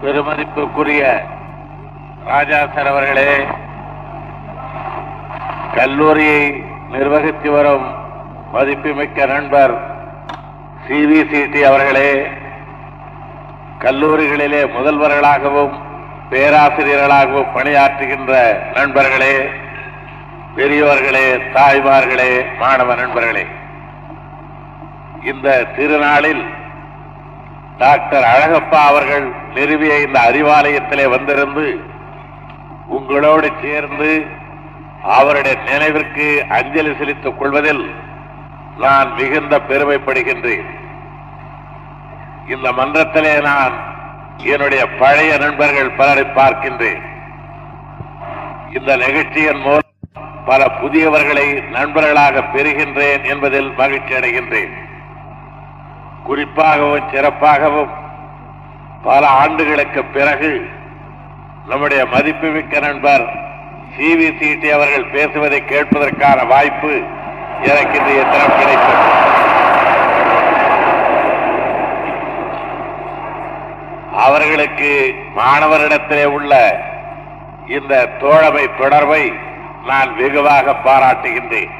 பெருமதிப்புக்குரிய ராஜா sir அவர்களே கல்லூரியை நிர்வகித்து வரும் மதிப்புமிக்க நண்பர் சிவிசிடி அவர்களே கல்லூரிகளிலே முதல்வர்களாகவும் பேராசிரியர்களாகவும் பணியாற்றுகின்ற நண்பர்களே பெரியவர்களே தாய்மார்களே மாணவ நண்பர்களே இந்த திருநாளில் டாக்டர் அழகப்பா அவர்கள் நிறுவிய இந்த அறிவாலயத்திலே வந்திருந்து உங்களோடு சேர்ந்து அவருடைய நினைவிற்கு அஞ்சலி செலுத்திக் கொள்வதில் நான் மிகுந்த பெருமைப்படுகின்றேன். இந்த மன்றத்திலே நான் என்னுடைய பழைய நண்பர்கள் பலரை பார்க்கின்றேன். இந்த நிகழ்ச்சியின் மூலம் பல புதியவர்களை நண்பர்களாக பெறுகின்றேன் என்பதில் மகிழ்ச்சி அடைகின்றேன். குறிப்பாகவும் சிறப்பாகவும் பல ஆண்டுகளுக்கு பிறகு நம்முடைய மதிப்புமிக்க நண்பர் சிவிசிடி அவர்கள் பேசுவதை கேட்பதற்கான வாய்ப்பு எனக்கு இந்த எத்தனம் கிடைத்தது. அவர்களுக்கு மாணவரிடத்திலே உள்ள இந்த தோழமை தொடர்பை நான் வெகுவாக பாராட்டுகின்றேன்.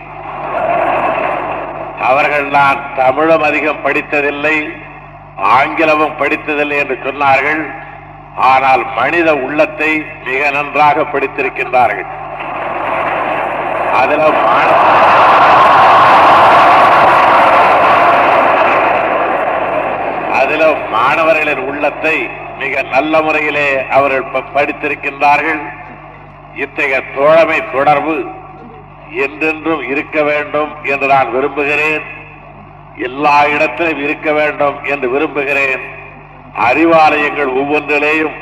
அவர்கள் நான் தமிழும் அதிகம் படித்ததில்லை ஆங்கிலமும் படித்ததில்லை என்று சொன்னார்கள். ஆனால் மனித உள்ளத்தை மிக நன்றாக படித்திருக்கின்றார்கள். அதிலும் அதில் அதிலும் மாணவர்களின் உள்ளத்தை மிக நல்ல முறையிலே அவர்கள் படித்திருக்கின்றார்கள். இத்தகைய தோழமை தொடர்பு என்றென்றும் இருக்க வேண்டும் என்று நான் விரும்புகிறேன். எல்லா இடத்திலும் இருக்க வேண்டும் என்று விரும்புகிறேன். அறிவாலயங்கள் ஒவ்வொன்றிலேயும்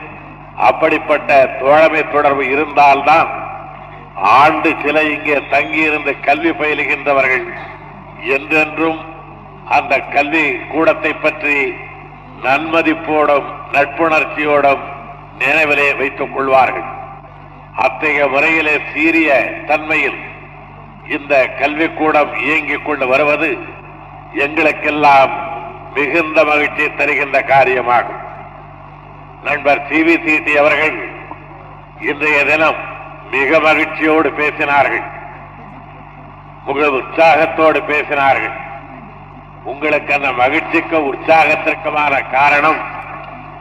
அப்படிப்பட்ட தோழமை தொடர்பு இருந்தால்தான் ஆண்டு சில இங்கே தங்கியிருந்து கல்வி பயிலுகின்றவர்கள் என்றென்றும் அந்த கல்வி கூடத்தை பற்றி நன்மதிப்போடும் நட்புணர்ச்சியோடும் நினைவிலே வைத்துக் கொள்வார்கள். அத்தகைய முறையிலே சீரிய தன்மையில் இந்த கல்விக்கூடம் இயங்கிக் கொண்டு வருவது எங்களுக்கெல்லாம் மிகுந்த மகிழ்ச்சி தருகின்ற காரியமாகும். நண்பர் சிவிசிடி அவர்கள் இன்றைய தினம் மிக மகிழ்ச்சியோடு பேசினார்கள். மிக உற்சாகத்தோடு பேசினார்கள். உங்களுக்கு அந்த மகிழ்ச்சிக்கும் உற்சாகத்திற்குமான காரணம்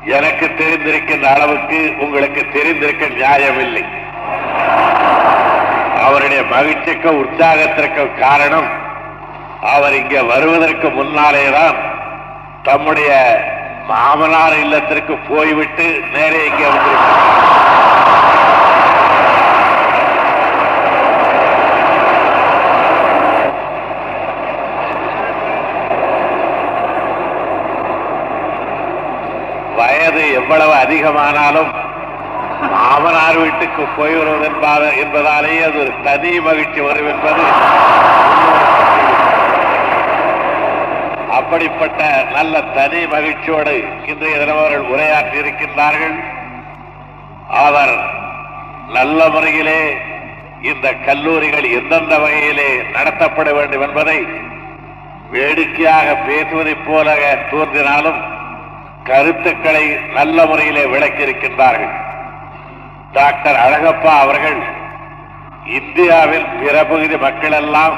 எனக்கு தெரிந்திருக்கின்ற அளவுக்கு உங்களுக்கு தெரிந்திருக்க நியாயமில்லை. அவருடைய மகிழ்ச்சிக்கும் உற்சாகத்திற்கும் காரணம் அவர் இங்கே வருவதற்கு முன்னாலேதான் தம்முடைய மாமனார் இல்லத்திற்கு போய்விட்டு நேரே இங்கே வந்திருக்கிறார். வயது எவ்வளவு அதிகமானாலும் மாமனார் வீட்டுக்கு போய் வருவது என்பதாலேயே அது ஒரு தனி மகிழ்ச்சி வரும் என்பது அப்படிப்பட்ட நல்ல தனி மகிழ்ச்சியோடு இன்றைய தினம் அவர்கள் உரையாற்றி இருக்கின்றார்கள். அவர் நல்ல முறையிலே இந்த கல்லூரிகள் எந்தெந்த வகையிலே நடத்தப்பட வேண்டும் என்பதை வேடிக்கையாக பேசுவதைப் போல தோன்றினாலும் கருத்துக்களை நல்ல முறையிலே விளக்கியிருக்கின்றார்கள். டாக்டர் அழகப்பா அவர்கள் இந்தியாவில் பிற பகுதி மக்களெல்லாம்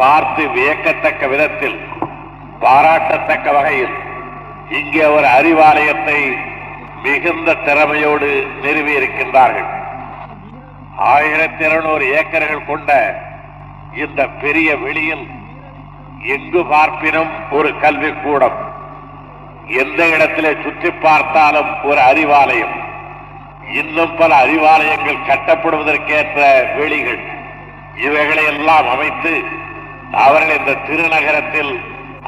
பார்த்து வியக்கத்தக்க விதத்தில் பாராட்டத்தக்க வகையில் இங்கே ஒரு அறிவாலயத்தை மிகுந்த திறமையோடு நிறுவியிருக்கின்றார்கள். ஆயிரத்தி இருநூறு ஏக்கர்கள் கொண்ட இந்த பெரிய வெளியில் எங்கு பார்ப்பினும் ஒரு கல்விக்கூடம். எந்த இடத்திலே சுற்றி பார்த்தாலும் ஒரு அறிவாலயம். இன்னும் பல அறிவாலயங்கள் கட்டப்படுவதற்கேற்ற வெளிகள். இவைகளை எல்லாம் அமைத்து அவர்கள் இந்த திருநகரத்தில்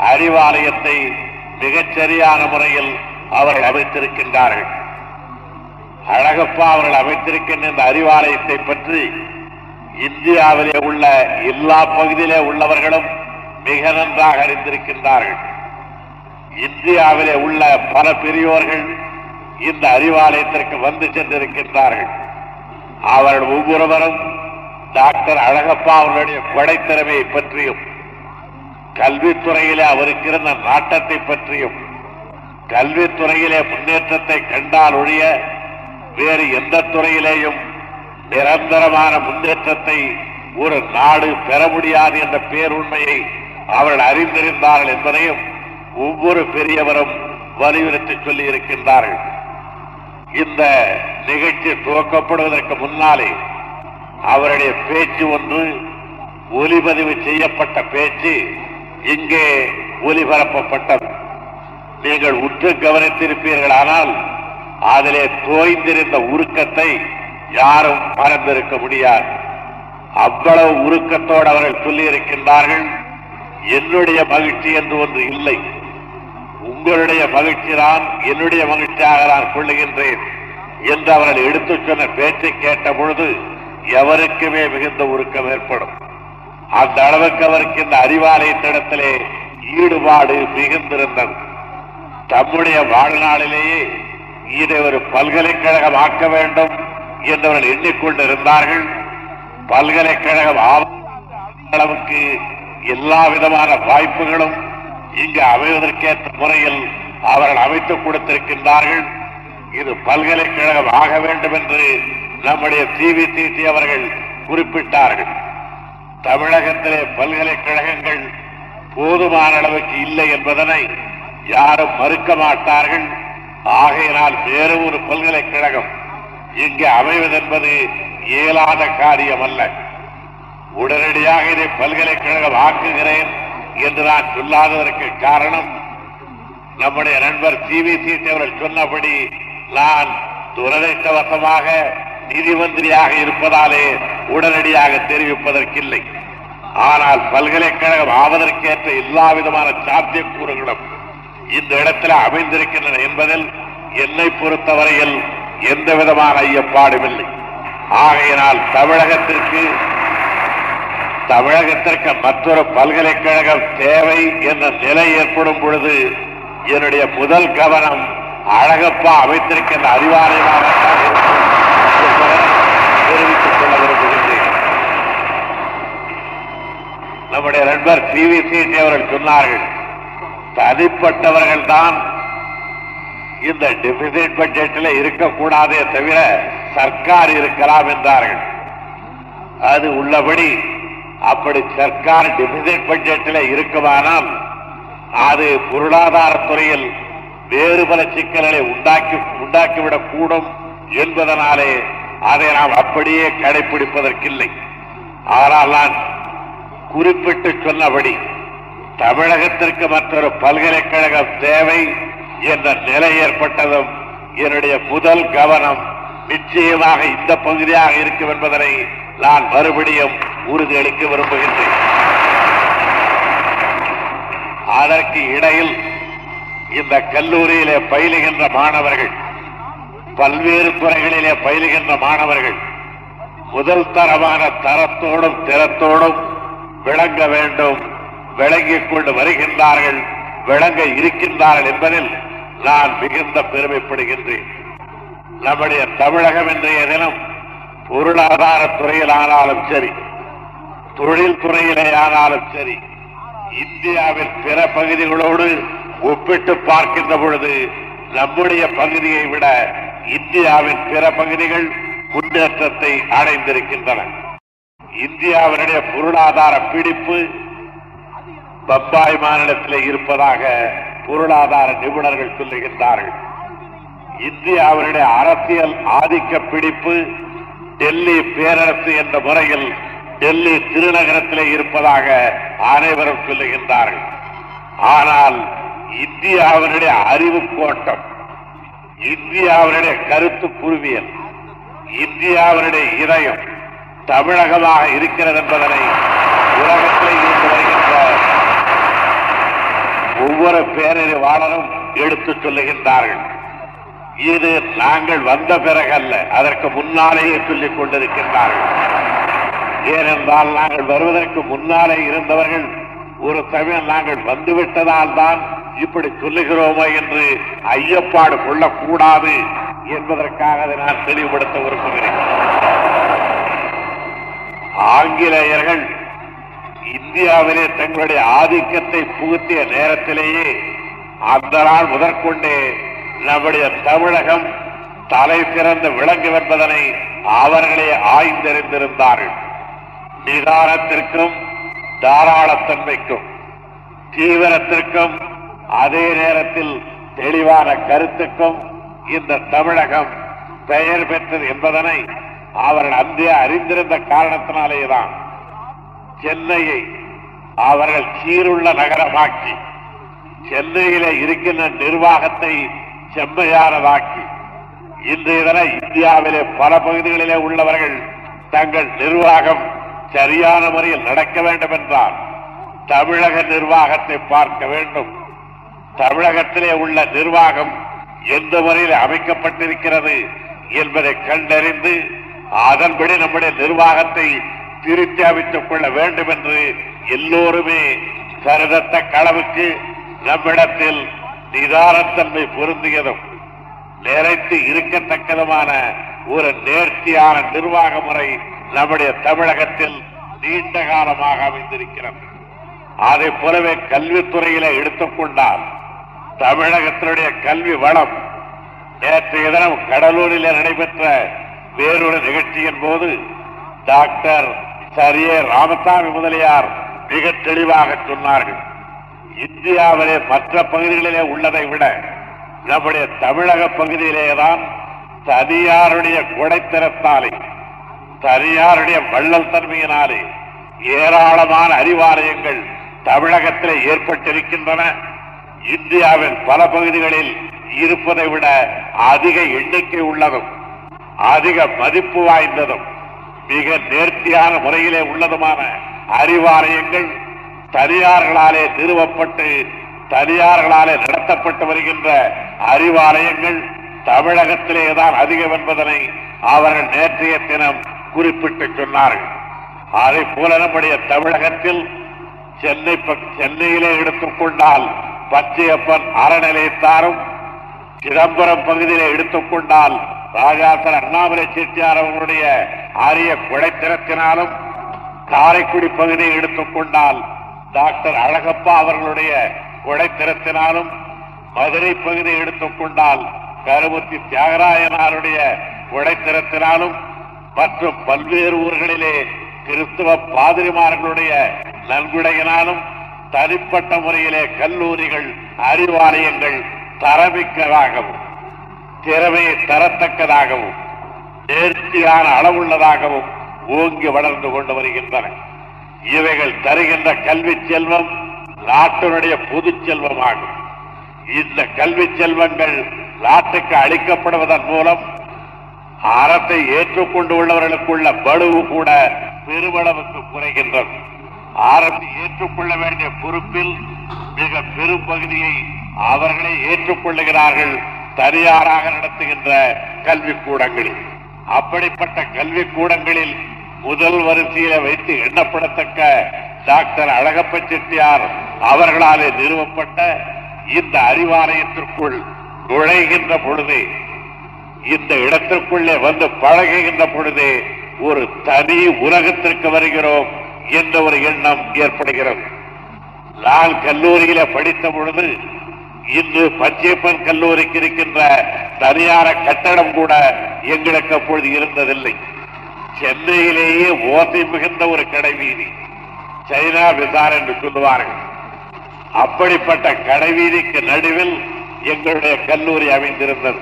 அறிவாலயத்தை மிகச்சரியான முறையில் அவர்கள் அமைத்திருக்கின்றார்கள். அழகப்பா அவர்கள் அமைத்திருக்கின்ற இந்த அறிவாலயத்தை பற்றி இந்தியாவிலே உள்ள எல்லா பகுதியிலே உள்ளவர்களும் மிக நன்றாக அறிந்திருக்கின்றார்கள். இந்தியாவிலே உள்ள பல பெரியோர்கள் இந்த அறிவாலயத்திற்கு வந்து சென்றிருக்கின்றார்கள். அவர்கள் ஒவ்வொருவரும் டாக்டர் அழகப்பா அவர்களுடைய படைத்திறமையை பற்றியும் கல்வித்துறையிலே அவருக்கு இருந்த நாட்டத்தை பற்றியும் கல்வித்துறையிலே முன்னேற்றத்தை கண்டால் ஒழிய வேறு எந்த துறையிலேயும் நிரந்தரமான முன்னேற்றத்தை ஒரு நாடு பெற முடியாது என்ற பேருண்மையை அவர்கள் அறிந்திருந்தார்கள் என்பதையும் ஒவ்வொரு பெரியவரும் வலியுறுத்தி சொல்லி இருக்கின்றார்கள் இந்த நிகழ்ச்சி துவக்கப்படுவதற்கு முன்னாலே அவருடைய பேச்சு ஒன்று ஒலிபதிவு செய்யப்பட்ட பேச்சு இங்கே ஒலிபரப்பப்பட்டது நீங்கள் உற்று கவனித்திருப்பீர்கள். ஆனால் அதிலே தோய்ந்திருந்த உருக்கத்தை யாரும் மறந்திருக்க முடியாது. அவ்வளவு உருக்கத்தோடு அவர்கள் சொல்லி இருக்கின்றார்கள் என்னுடைய மகிழ்ச்சி என்று ஒன்று இல்லை. உங்களுடைய மகிழ்ச்சி தான் என்னுடைய மகிழ்ச்சியாக நான் கொள்ளுகின்றேன் என்று அவர்கள் எடுத்துச் சொன்ன பேச்சை கேட்ட பொழுது எவருக்குமே மிகுந்த உருக்கம் ஏற்படும். அந்த அளவுக்கு அவருக்கு இந்த அறிவாலயத்திடத்திலே ஈடுபாடு மிகுந்திருந்தது. தம்முடைய வாழ்நாளிலேயே இதை ஒரு பல்கலைக்கழகம் ஆக்க வேண்டும் என்றவர்கள் எண்ணிக்கொண்டிருந்தார்கள். பல்கலைக்கழகம் அளவுக்கு எல்லா விதமான வாய்ப்புகளும் இங்கு அமைவதற்கேற்ற முறையில் அவர்கள் அமைத்துக் கொடுத்திருக்கின்றார்கள். இது பல்கலைக்கழகம் ஆக வேண்டும் என்று நம்முடைய சிபிசிடி அவர்கள் குறிப்பிட்டார்கள். தமிழகத்திலே பல்கலைக்கழகங்கள் போதுமான அளவுக்கு இல்லை என்பதனை யாரும் மறுக்க மாட்டார்கள். ஆகையினால் வேறு ஒரு பல்கலைக்கழகம் இங்கு அமைவதென்பது இயலாத காரியம் அல்ல உடனடியாக இதை பல்கலைக்கழகம் ஆக்குகிறேன் என்று நான் சொல்லாததற்கு காரணம் நம்முடைய நண்பர் சி வி சீட்டவர்கள் சொன்னபடி நான் துரதிருஷ்டவசமாக நிதி மந்திரியாக இருப்பதாலே உடனடியாக தெரிவிப்பதற்கில்லை. ஆனால் பல்கலைக்கழகம் ஆவதற்கேற்ற எல்லா விதமான சாத்தியக்கூறுகளும் இந்த இடத்தில் அமைந்திருக்கின்றன என்பதில் என்னை பொறுத்தவரையில் எந்த விதமான ஐயப்பாடும் இல்லை. ஆகையினால் தமிழகத்திற்கு தமிழகத்திற்கு மற்றொரு பல்கலைக்கழகம் தேவை என்ற நிலை ஏற்படும் பொழுது என்னுடைய முதல் கவனம் அழகப்பா அமைத்திருக்கின்ற அறிவாலயமாக இருக்கும் என்பதை தெரிவித்துக் கொள்ள விரும்புகின்றேன் நம்முடைய நண்பர் சி வி அவர்கள் சொன்னார்கள் தனிப்பட்டவர்கள் தான் இந்த டெபிசிட் பட்ஜெட்டில் இருக்கக்கூடாதே தவிர சர்க்கார் இருக்கலாம் என்றார்கள். அது உள்ளபடி அப்படி சர்க்கார் டெபிசிட் பட்ஜெட்டில் இருக்குமானால் அது பொருளாதாரத்துறையில் வேறு பல சிக்கல்களை உண்டாக்கி உண்டாக்கிவிடக் கூடும் என்பதனாலே அதை நாம் அப்படியே கடைபிடிப்பதற்கில்லை ஆனால் நான் குறிப்பிட்டு சொன்னபடி தமிழகத்திற்கு மற்றொரு பல்கலைக்கழகம் தேவை என்ற நிலை ஏற்பட்டதும் என்னுடைய முதல் கவனம் நிச்சயமாக இந்த பகுதியாக இருக்கும் என்பதனை நான் மறுபடியும் உறுதியளிக்க விரும்புகின்றேன். அதற்கு இடையில் இந்த கல்லூரியிலே பயிலுகின்ற மாணவர்கள் பல்வேறு துறைகளிலே பயிலுகின்ற மாணவர்கள் முதல் தரமான தரத்தோடும் திறத்தோடும் விளங்க வேண்டும். விளங்கிக் கொண்டு வருகின்றார்கள். விளங்க இருக்கின்றார்கள் என்பதில் நான் மிகுந்த பெருமைப்படுகின்றேன். நம்முடைய தமிழகம் இன்றைய தினம் பொருளாதார துறையில் ஆனாலும் சரி தொழில் துறையிலே ஆனாலும் சரி இந்தியாவின் பிற பகுதிகளோடு ஒப்பிட்டு பார்க்கின்ற பொழுது நம்முடைய பகுதியை விட இந்தியாவின் பிற பகுதிகள் முன்னேற்றத்தை அடைந்திருக்கின்றன. இந்தியாவினுடைய பொருளாதார பிடிப்பு பம்பாய் மாநிலத்தில் இருப்பதாக பொருளாதார நிபுணர்கள் சொல்லுகின்றார்கள். இந்தியாவினுடைய அரசியல் ஆதிக்க பிடிப்பு டெல்லி பேரரசு என்ற முறையில் டெல்லி திருநகரத்திலே இருப்பதாக அனைவரும் சொல்லுகின்றார்கள். ஆனால் இந்தியாவினுடைய அறிவு கோட்டம் இந்தியாவினுடைய கருத்து குருவியல் இந்தியாவினுடைய இதயம் தமிழகமாக இருக்கிறது என்பதனை உலகத்திலே இருந்து வருகின்ற ஒவ்வொரு பேரறிவாளரும் எடுத்துச் சொல்லுகின்றார்கள். இது நாங்கள் வந்த பிறகல்ல அதற்கு முன்னாலேயே சொல்லிக் கொண்டிருக்கின்றார்கள். ஏனென்றால் நாங்கள் வருவதற்கு முன்னாலே இருந்தவர்கள் ஒரு சமயம் நாங்கள் வந்துவிட்டதால் தான் இப்படி சொல்லுகிறோமோ என்று ஐயப்பாடு கொள்ளக்கூடாது என்பதற்காக அதை நான் தெளிவுபடுத்த விரும்புகிறேன். ஆங்கிலேயர்கள் இந்தியாவிலே தங்களுடைய ஆதிக்கத்தை புகுத்திய நேரத்திலேயே அந்த நாள் முதற்கொண்டே நம்முடைய தமிழகம் தலை சிறந்து விளங்கும் என்பதனை அவர்களே ஆய்ந்தறிந்திருந்தார்கள். நிதானத்திற்கும் தாராளத்தன்மைக்கும் தீவிரத்திற்கும் அதே நேரத்தில் தெளிவான கருத்துக்கும் இந்த தமிழகம் பெயர் பெற்றது என்பதனை அவர்கள் அன்றே அறிந்திருந்த காரணத்தினாலேதான் சென்னையை அவர்கள் சீருள்ள நகரமாக்கி சென்னையில இருக்கின்ற நிர்வாகத்தை செம்மையானதாக்கி இன்று இதனை இந்தியாவிலே பல பகுதிகளிலே உள்ளவர்கள் தங்கள் நிர்வாகம் சரியான முறையில் நடக்க வேண்டும் என்றால் தமிழக நிர்வாகத்தை பார்க்க வேண்டும். தமிழகத்திலே உள்ள நிர்வாகம் எந்த முறையில் அமைக்கப்பட்டிருக்கிறது என்பதை கண்டறிந்து அதன்படி நம்முடைய நிர்வாகத்தை திருத்தியமைத்துக் கொள்ள வேண்டும் என்று எல்லோருமே கருதத்தக்க அளவுக்கு நம்மிடத்தில் நிதானத்தன்மை பொருந்தியதும் நிறைத்து இருக்கத்தக்கதுமான ஒரு நேர்த்தியான நிர்வாக முறை நம்முடைய தமிழகத்தில் நீண்ட காலமாக அமைந்திருக்கிறது. அதை போலவே கல்வித்துறையில எடுத்துக்கொண்டால் தமிழகத்தினுடைய கல்வி வளம் நேற்றைய தினம் கடலூரில் நடைபெற்ற வேறொரு நிகழ்ச்சியின் போது டாக்டர் சரியே ராமசாமி முதலியார் மிக தெளிவாக சொன்னார்கள். இந்தியாவிலே மற்ற பகுதிகளிலே உள்ளதை விட நம்முடைய தமிழக பகுதியிலேதான் தனியாருடைய கொடைத்திறத்தாலே தனியாருடைய வள்ளல் தன்மையினாலே ஏராளமான அறிவாலயங்கள் தமிழகத்திலே ஏற்பட்டிருக்கின்றன. இந்தியாவின் பல பகுதிகளில் இருப்பதை விட அதிக எண்ணிக்கை உள்ளதும். அதிக மதிப்பு வாய்ந்ததும் மிக நேர்த்தியான முறையிலே உள்ளதுமான அறிவாலயங்கள் தனியார்களாலே நிறுவப்பட்டு தனியார்களாலே நடத்தப்பட்டு வருகின்ற அறிவாலயங்கள் தமிழகத்திலேதான் அதிகம் என்பதனை அவர்கள் நேற்றைய தினம் குறிப்பிட்டு சொன்னார்கள். அதை போல நம்முடைய தமிழகத்தில் சென்னை பக்- சென்னையிலே எடுத்துக்கொண்டால் பச்சையப்பன் அறநிலையத்தாரும் சிதம்பரம் பகுதியிலே எடுத்துக்கொண்டால் ராஜாசர் அண்ணாமலை செட்டியார் அவர்களுடைய அரிய குழைத்திறத்தினாலும் காரைக்குடி பகுதியை எடுத்துக்கொண்டால் டாக்டர் அழகப்பா அவர்களுடைய குழைத்திறத்தினாலும் மதுரை பகுதியை எடுத்துக்கொண்டால் கருமுத்தி தியாகராயனாருடைய குழைத்திறத்தினாலும் மற்றும் பல்வேறு ஊர்களிலே கிறிஸ்துவ பாதிரிமார்களுடைய நன்கொடையினாலும் தனிப்பட்ட முறையிலே கல்லூரிகள் அறிவாலயங்கள் தரமிக்கதாகவும் திறமையை தரத்தக்கதாகவும் நேர்த்தியான அளவுள்ளதாகவும் ஓங்கி வளர்ந்து கொண்டு வருகின்றன. இவைகள் தருகின்ற கல்வி செல்வம் நாட்டினுடைய பொது செல்வமாகும். இந்த கல்வி செல்வங்கள் நாட்டுக்கு அளிக்கப்படுவதன் மூலம் அறத்தை ஏற்றுக்கொண்டு உள்ளவர்களுக்குள்ள பலுவு கூட பெருமளவுக்கு குறைகின்றது. அறத்தை ஏற்றுக்கொள்ள வேண்டிய பொறுப்பில் மிக பெரும் பகுதியை அவர்களே ஏற்றுக்கொள்ளுகிறார்கள் தனியாராக நடத்துகின்ற கல்விக் கூடங்களில் அப்படிப்பட்ட கல்விக் கூடங்களில் முதல் வரிசையில வைத்து எண்ணப்படத்தக்க டாக்டர் அழகப்ப செட்டியார் அவர்களாலே நிறுவப்பட்ட இந்த அறிவாலயத்திற்குள் நுழைகின்ற பொழுதே இந்த இடத்திற்குள்ளே வந்து பழகுகின்ற பொழுதே ஒரு தனி உலகத்திற்கு வருகிறோம் என்ற ஒரு எண்ணம் ஏற்படுகிறது. நான் கல்லூரியில படித்த பொழுது இன்று பஞ்சேப்பன் கல்லூரிக்கு இருக்கின்ற தனியார கட்டடம் கூட எங்களுக்கு அப்பொழுது இருந்ததில்லை. சென்னையிலேயே ஓசை மிகுந்த ஒரு கடை வீதி. சைனா விசார் என்று சொல்லுவார்கள். அப்படிப்பட்ட கடைவீதிக்கு நடுவில் எங்களுடைய கல்லூரி அமைந்திருந்தது.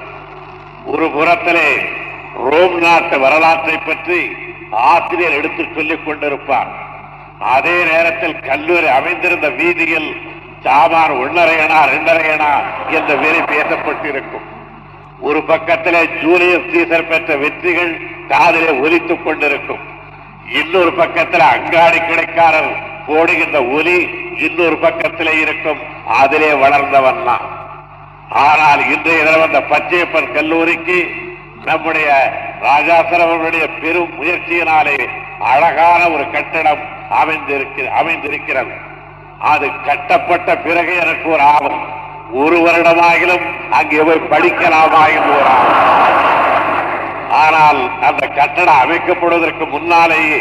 ஒரு புறத்திலே ரோம் நாட்டு வரலாற்றை பற்றி ஆசிரியர் எடுத்து சொல்லிக் கொண்டிருப்பார். அதே நேரத்தில் கல்லூரி அமைந்திருந்த வீதியில் சாமான் ஒன்னரையனா ரெண்டரையனா என்ற வெறி பேசப்பட்டிருக்கும். ஒரு பக்கத்தில் ஜூலியஸ் சீசர் பெற்ற வெற்றிகள் காதிலே ஒலித்துக் கொண்டிருக்கும். இன்னொரு பக்கத்தில் அங்காடி கிடைக்காரர் போடுகின்ற ஒலி இன்னொரு பக்கத்திலே இருக்கும். அதிலே வளர்ந்தவன் நான் ஆனால் இன்றைய தினம் அந்த பச்சையப்பன் கல்லூரிக்கு நம்முடைய ராஜாசர் அவர்களுடைய பெரும் முயற்சியினாலே அழகான ஒரு கட்டடம் அமைந்திருக்கிற அமைந்திருக்கிறது. அது கட்டப்பட்ட பிறகு எனக்கு ஒரு ஆபம். ஒரு வருடமாகிலும் அங்கே போய் படிக்கலாமா என்று ஒரு ஆபம். ஆனால் அந்த கட்டடம் அமைக்கப்படுவதற்கு முன்னாலேயே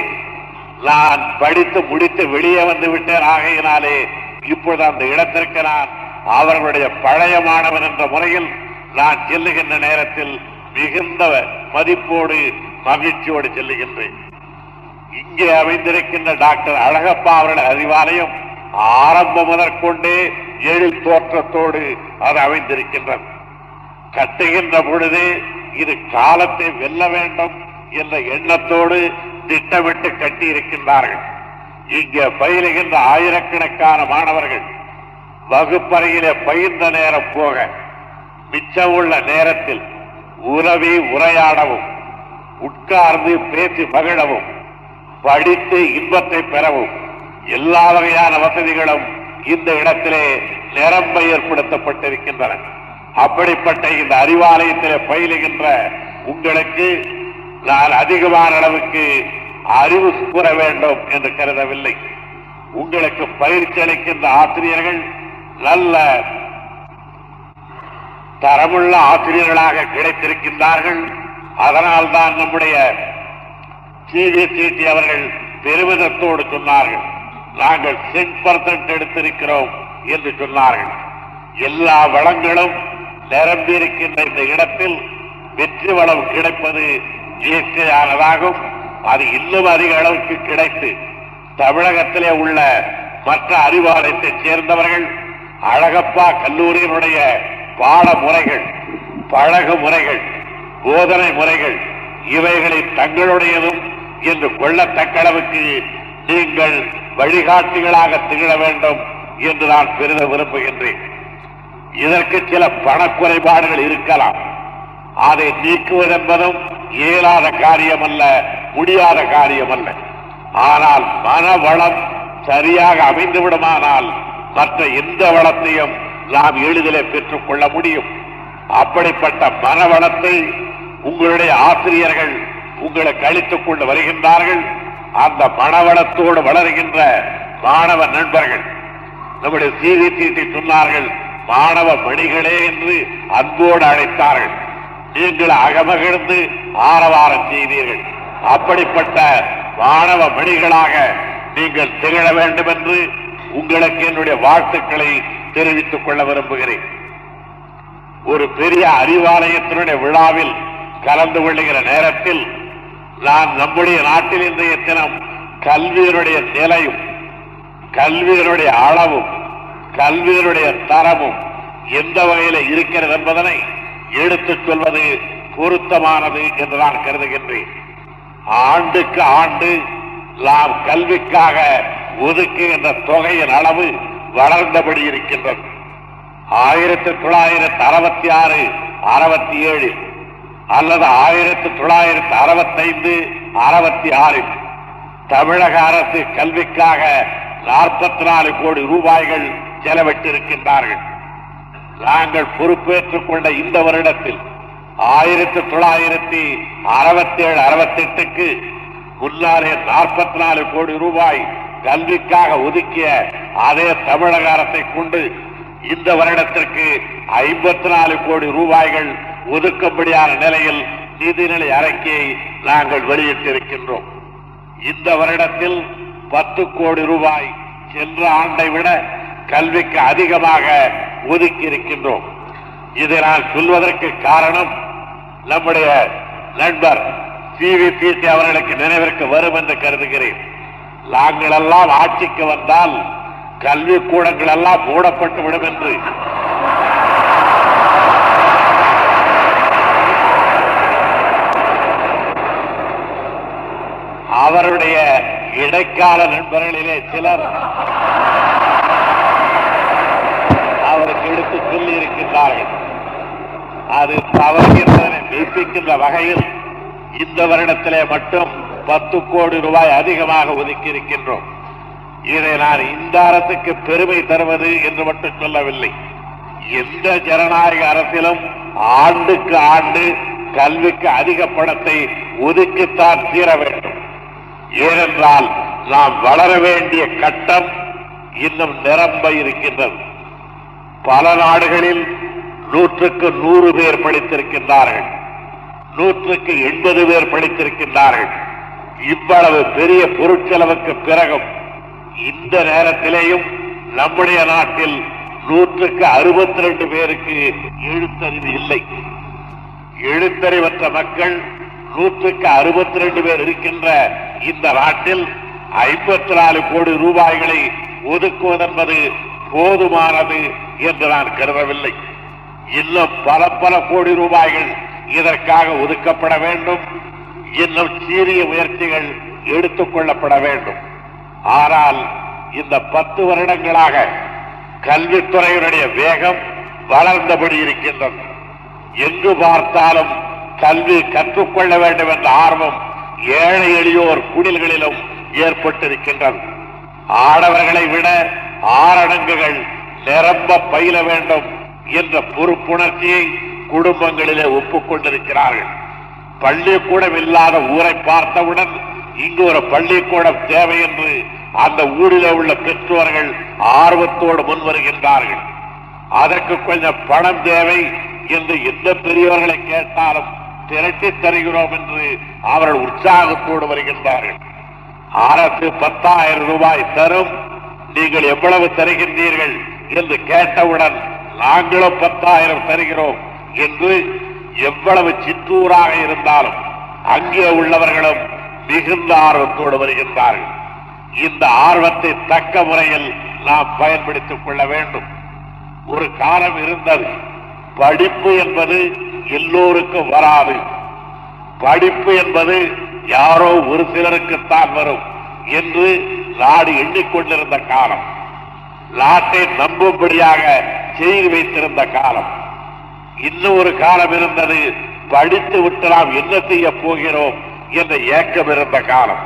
நான் படித்து முடித்து வெளியே வந்து விட்டேன். ஆகையினாலே இப்பொழுது அந்த இடத்திற்கு நான் அவர்களுடைய பழைய மாணவன் என்ற முறையில் நான் செல்லுகின்ற நேரத்தில் மிகுந்த மதிப்போடு மகிழ்ச்சியோடு செல்லுகின்றேன். இங்கே அமைந்திருக்கின்ற டாக்டர் அழகப்பா அவருடைய அறிவாலயம் ஆரம்பம் முதற்கொண்டே எழு தோற்றத்தோடு அது அமைந்திருக்கின்றது. கட்டுகின்ற பொழுது இது காலத்தை வெல்ல வேண்டும் என்ற எண்ணத்தோடு திட்டமிட்டு கட்டி இருக்கின்றார்கள் இங்கே பயிலுகின்ற ஆயிரக்கணக்கான மாணவர்கள் வகுப்பறையிலே பயிர்ந்த நேரம் போக மிச்சமுள்ள நேரத்தில் உறவி உரையாடவும் உட்கார்ந்து பேசி மகிழவும் படித்து இன்பத்தை பெறவும் எல்லா வகையான வசதிகளும் இந்த இடத்திலே நிரம்ப ஏற்படுத்தப்பட்டிருக்கின்றன. அப்படிப்பட்ட இந்த அறிவாலயத்திலே பயிலுகின்ற உங்களுக்கு நான் அதிகமான அளவுக்கு அறிவு கூற வேண்டும் என்று கருதவில்லை. உங்களுக்கு பயிற்சி அளிக்கின்ற ஆசிரியர்கள் நல்ல தரமுள்ள ஆசிரியர்களாக கிடைத்திருக்கின்றார்கள். அதனால்தான் நம்முடைய சிபிசிடி அவர்கள் பெருமிதத்தோடு சொன்னார்கள். நாங்கள் டென் பர்சன்ட் எடுத்திருக்கிறோம் என்று சொன்னார்கள். எல்லா வளங்களும் நிரம்பியிருக்கின்ற இந்த இடத்தில் வெற்றி வளம் கிடைப்பது இயற்கையானதாகும் அது இன்னும் அதிக அளவுக்கு கிடைத்து தமிழகத்திலே உள்ள மற்ற அறிவாலயத்தைச் சேர்ந்தவர்கள் அழகப்பா கல்லூரியினுடைய பாட முறைகள் பழகு முறைகள் போதனை முறைகள் இவைகளை தங்களுடையதும் என்று கொள்ளத்தக்க அளவுக்கு நீங்கள் வழிகாட்டிகளாக திகழ வேண்டும் என்று நான் பெரித விரும்புகின்றேன். இதற்கு சில பணக்குறைபாடுகள் இருக்கலாம். அதை நீக்குவதென்பதும் இயலாத காரியம் அல்ல முடியாத காரியம் அல்ல ஆனால் மனவளம் சரியாக அமைந்து விடுமானால் மற்ற எந்த வளத்தையும் நாம் எளிதிலே பெற்றுக் கொள்ள முடியும். அப்படிப்பட்ட மனவளத்தை உங்களுடைய ஆசிரியர்கள் உங்களுக்கு அளித்துக் கொண்டு வருகின்றார்கள். அந்த மனவளத்தோடு வளர்கின்ற மாணவ நண்பர்கள். நம்முடைய சிவிசிடி சொன்னார்கள் மாணவ மணிகளே என்று அன்போடு அழைத்தார்கள். நீங்கள் அகமகிழ்ந்து ஆரவாரம் செய்தீர்கள் அப்படிப்பட்ட மாணவ மணிகளாக நீங்கள் திகழ வேண்டும் என்று உங்களுக்கு என்னுடைய வாழ்த்துக்களை தெரிவித்துக் கொள்ள விரும்புகிறேன். ஒரு பெரிய அறிவாலயத்தினுடைய விழாவில் கலந்து கொள்ளுகிற நேரத்தில் நான் நம்முடைய நாட்டில் இன்றைய தினம் கல்வியினுடைய நிலையும் கல்வியினுடைய அளவும் கல்வியினுடைய தரமும் எந்த வகையில் இருக்கிறது என்பதனை எடுத்துச் சொல்வது பொருத்தமானது என்று நான் கருதுகின்றேன். ஆண்டுக்கு ஆண்டு நாம் கல்விக்காக ஒதுக்குகின்ற தொகையின் அளவு வளர்ந்தபடி இருக்கின்றது. ஆயிரத்தி தொள்ளாயிரத்தி அறுபத்தி ஆறு அறுபத்தி ஏழு அல்லது ஆயிரத்தி தொள்ளாயிரத்தி அறுபத்தைந்து அறுபத்தி ஆறில் தமிழக அரசு கல்விக்காக நாற்பத்தி நாலு கோடி ரூபாய்கள் செலவிட்டிருக்கின்றார்கள். நாங்கள் பொறுப்பேற்றுக் கொண்ட இந்த வருடத்தில் ஆயிரத்தி தொள்ளாயிரத்தி அறுபத்தி ஏழு அறுபத்தி எட்டுக்கு முன்னாலே நாற்பத்தி நாலு கோடி ரூபாய் கல்விக்காக ஒதுக்கிய அதே தமிழக அரசை கொண்டு இந்த வருடத்திற்கு ஐம்பத்தி நாலு கோடி ரூபாய்கள் ஒதுக்கும்படியான நிலையில் நிதிநிலை அறிக்கையை நாங்கள் வெளியிட்டிருக்கின்றோம். இந்த வருடத்தில் பத்து கோடி ரூபாய் சென்ற ஆண்டை விட கல்விக்கு அதிகமாக ஒதுக்கி இருக்கின்றோம் இதை நான் சொல்வதற்கு காரணம் நம்முடைய நண்பர் சிவிபிசி அவர்களுக்கு நினைவிற்கு வரும் என்று கருதுகிறேன். நாங்கள் எல்லாம் ஆட்சிக்கு வந்தால் கல்வி கூடங்கள் எல்லாம் மூடப்பட்டு விடும் என்று. அவருடைய இடைக்கால நண்பர்களிலே சிலர் அவருக்கு எடுத்து சொல்லி இருக்கின்றார்கள் அது தவறு என்பதனை மெய்ப்பிக்கின்ற வகையில் இந்த வருடத்திலே மட்டும் பத்து கோடி ரூபாய் அதிகமாக ஒதுக்கி இருக்கின்றோம் இதை நான் இந்த அரசுக்கு பெருமை தருவது என்று மட்டும் சொல்லவில்லை. எந்த ஜனநாயக அரசிலும் ஆண்டுக்கு ஆண்டு கல்விக்கு அதிக பணத்தை ஒதுக்கித்தான் தீர வேண்டும். ஏனென்றால் நாம் வளர வேண்டிய கட்டம் இன்னும் நிரம்ப இருக்கின்றது. பல நாடுகளில் நூற்றுக்கு நூறு பேர் படித்திருக்கின்றார்கள். நூற்றுக்கு எண்பது பேர் படித்திருக்கின்றார்கள். இவ்வளவு பெரிய பொருட்செலவுக்கு பிறகும் இந்த நேரத்திலேயும் நம்முடைய நாட்டில் நூற்றுக்கு அறுபத்தி ரெண்டு பேருக்கு எழுத்தறிவு இல்லை. எழுத்தறிவற்ற மக்கள் நூற்றுக்கு அறுபத்தி ரெண்டு பேர் இருக்கின்ற இந்த நாட்டில் ஐம்பத்தி நாலு கோடி ரூபாய்களை ஒதுக்குவதென்பது போதுமானது என்று நான் கருதவில்லை. இன்னும் பல பல கோடி ரூபாய்கள் இதற்காக ஒதுக்கப்பட வேண்டும். இன்னும் சீரிய முயற்சிகள் எடுத்துக் கொள்ளப்பட வேண்டும். ஆனால் இந்த பத்து வருடங்களாக கல்வித்துறையினுடைய வேகம் வளர்ந்தபடி இருக்கின்றது. எங்கு பார்த்தாலும் கல்வி கற்றுக்கொள்ள வேண்டும் என்ற ஆர்வம் ஏழை எளியோர் குடில்களிலும் ஏற்பட்டிருக்கின்றது. ஆடவர்களை விட ஆறடங்குகள் நிரம்ப பயில வேண்டும் என்ற பொறுப்புணர்ச்சியை குடும்பங்களிலே ஒப்புக்கொண்டிருக்கிறார்கள். பள்ளிக்கூடம் இல்லாத ஊரை பார்த்தவுடன் இங்கு ஒரு பள்ளிக்கூடம் தேவை என்று அந்த ஊரிலே உள்ள பெற்றோர்கள் ஆர்வத்தோடு முன் வருகின்றார்கள் அதற்கு கொஞ்சம் பணம் தேவை என்று எந்த பெரியவர்களை கேட்டாலும் திரட்டி தருகிறோம் என்று அவர்கள் உற்சாகத்தோடு வருகின்றார்கள். அரசு பத்தாயிரம் ரூபாய் தரும் நீங்கள் எவ்வளவு தருகின்றீர்கள் என்று கேட்டவுடன் நாங்களும் பத்தாயிரம் தருகிறோம் என்று எவ்வளவு சிற்றூராக இருந்தாலும் அங்கே உள்ளவர்களும் மிகுந்த ஆர்வத்தோடு வருகின்றார்கள். இந்த ஆர்வத்தை தக்க முறையில் நாம் பயன்படுத்திக் கொள்ள வேண்டும். ஒரு காலம் இருந்தது. படிப்பு என்பது எல்லோருக்கும் வராது. படிப்பு என்பது யாரோ ஒரு சிலருக்குத்தான் வரும் என்று நாடு எண்ணிக்கொண்டிருந்த காலம். நாட்டை நம்பும்படியாக செய்து வைத்திருந்த காலம். இன்னும் ஒரு காலம் இருந்தது படித்து விட்டு நாம் என்ன செய்ய போகிறோம் என்ற ஏக்கம் இருந்த காலம்.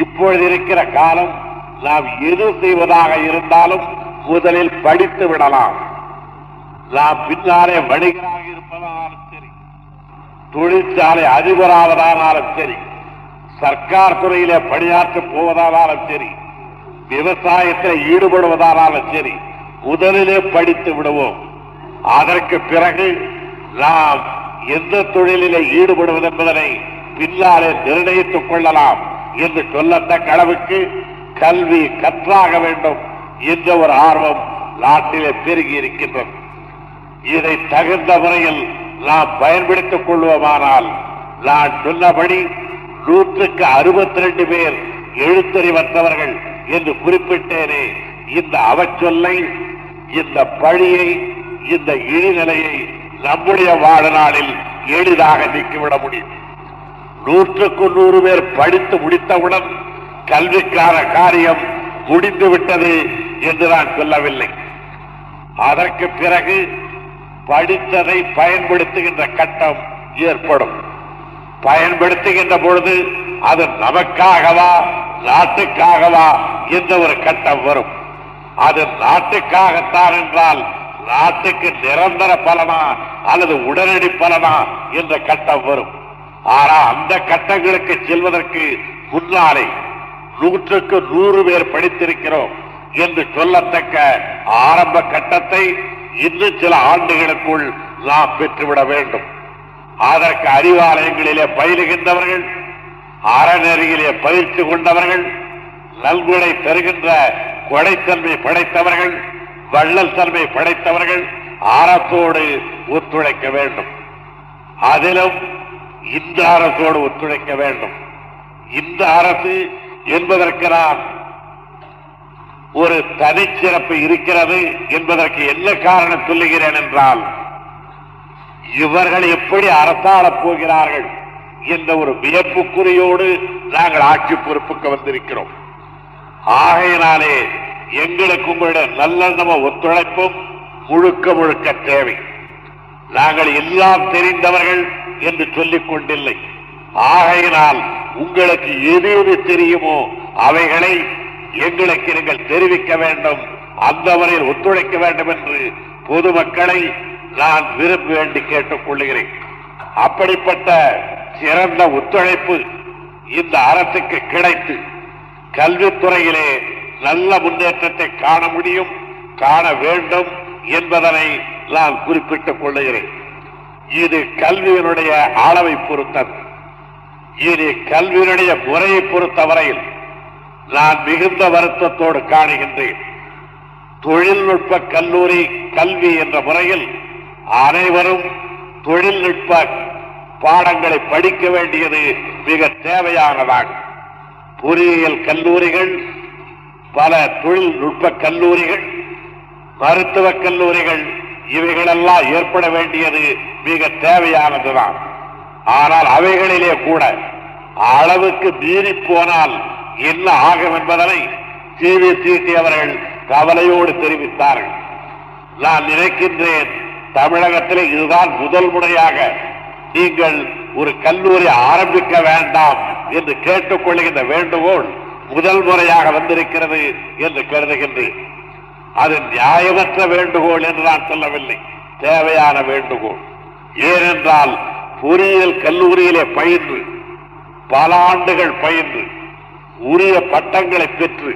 இப்பொழுது இருக்கிற காலம் நாம் எது செய்வதாக இருந்தாலும் முதலில் படித்து விடலாம். நாம் பின்னாலே வணிகராக இருப்பதானாலும் சரி. தொழிற்சாலை அதிபராவதானாலும் சரி சர்க்கார் துறையிலே பணியாற்ற போவதானாலும் சரி விவசாயத்தில் ஈடுபடுவதானாலும் சரி முதலிலே படித்து விடுவோம். அதற்கு பிறகு நாம் எந்த தொழிலிலே ஈடுபடுவது என்பதனை பின்னாலே நிர்ணயித்துக் கொள்ளலாம் என்று சொல்லத்தக்க அளவுக்கு கல்வி கற்றாக வேண்டும் என்ற ஒரு ஆர்வம் நாட்டிலே பெருகி இருக்கின்றது. இதை தகுந்த முறையில் நாம் பயன்படுத்திக் கொள்வோமானால் நான் சொன்னபடி நூற்றுக்கு அறுபத்தி ரெண்டு பேர் எழுத்தறிவற்றவர்கள் என்று குறிப்பிட்டேனே. இந்த அவச்சொல்லை இந்த பழியை இந்த இழிநிலையை நம்முடைய வாழ்நாளில் எளிதாக நீக்கிவிட முடியும். நூற்றுக்கு நூறு பேர் படித்து முடித்தவுடன் கல்விக்கான காரியம் முடிந்துவிட்டது என்று நான் சொல்லவில்லை. அதற்கு பிறகு படித்ததை பயன்படுத்துகின்ற கட்டம் ஏற்படும். பயன்படுத்துகின்ற பொழுது அது நமக்காகவா நாட்டுக்காகவா என்ற ஒரு கட்டம் வரும். அது நாட்டுக்காகத்தான் என்றால் நாட்டுக்கு நிரந்தர பலனா அல்லது உடனடி பலனா என்ற கட்டம் வரும். ஆனா அந்த கட்டங்களுக்கு செல்வதற்கு முன்னாலே நூற்றுக்கு நூறு பேர் படித்திருக்கிறோம் என்று சொல்லத்தக்க ஆரம்ப கட்டத்தை இன்னும் சில ஆண்டுகளுக்குள் நாம் பெற்றுவிட வேண்டும். அதற்கு அறிவாலயங்களிலே பயிலுகின்றவர்கள் அறநெறியிலே பயிற்சி கொண்டவர்கள் நல்குடை தருகின்ற கொடைத்தன்மை படைத்தவர்கள் வள்ளல் தன்மை படைத்தவர்கள் அரசோடு ஒத்துழைக்க வேண்டும். அதிலும் இந்த அரசோடு ஒத்துழைக்க வேண்டும். இந்த அரசு என்பதற்கு நான் ஒரு தனிச்சிறப்பு இருக்கிறது என்பதற்கு என்ன காரணம் சொல்லுகிறேன் என்றால் இவர்கள் எப்படி அரசாளப் போகிறார்கள் என்ற ஒரு வியப்புக்குறியோடு நாங்கள் ஆட்சி பொறுப்புக்கு வந்திருக்கிறோம். ஆகையினாலே எங்களுக்கு உங்களுடைய நல்லெண்ணம ஒத்துழைப்பும் முழுக்க முழுக்க தேவை. நாங்கள் எல்லாம் தெரிந்தவர்கள் என்று சொல்லிக் கொண்டில்லை. ஆகையினால் உங்களுக்கு எது எது தெரியுமோ அவைகளை எங்களுக்கு நீங்கள் தெரிவிக்க வேண்டும் அந்த வரையில் ஒத்துழைக்க வேண்டும் என்று பொதுமக்களை நான் விரும்ப வேண்டி கேட்டுக் கொள்கிறேன் அப்படிப்பட்ட சிறந்த ஒத்துழைப்பு இந்த அரசுக்கு கிடைத்து கல்வித்துறையிலே நல்ல முன்னேற்றத்தை காண முடியும் காண வேண்டும் என்பதனை நான் குறிப்பிட்டுக் கொள்ளுகிறேன் இது கல்வியினுடைய அளவை பொறுத்தது. இது கல்வியினுடைய முறையை பொறுத்தவரையில் நான் மிகுந்த வருத்தத்தோடு காணுகின்றேன். தொழில்நுட்ப கல்லூரி கல்வி என்ற முறையில் அனைவரும் தொழில்நுட்ப பாடங்களை படிக்க வேண்டியது மிக தேவையானதாகும். பொறியியல் கல்லூரிகள் பல தொழில்நுட்ப கல்லூரிகள் மருத்துவக் கல்லூரிகள் இவைகளெல்லாம் ஏற்பட வேண்டியது மிக தேவையானதுதான். ஆனால் அவைகளிலே கூட அளவுக்கு மீறி போனால் என்ன ஆகும் என்பதனை டிவி தீட்டி அவர்கள் கவலையோடு தெரிவித்தார்கள். நான் நினைக்கின்றேன் தமிழகத்தில் இதுதான் முதல் முறையாக நீங்கள் ஒரு கல்லூரி ஆரம்பிக்க வேண்டாம் என்று கேட்டுக்கொள்கின்ற வேண்டுகோள் முதல் முறையாக வந்திருக்கிறது என்று கருதுகின்றேன். அது நியாயமற்ற வேண்டுகோள் என்று நான் சொல்லவில்லை. தேவையான வேண்டுகோள். ஏனென்றால் பொறியியல் கல்லூரியிலே பயின்று பல ஆண்டுகள் பயின்று உரிய பட்டங்களை பெற்று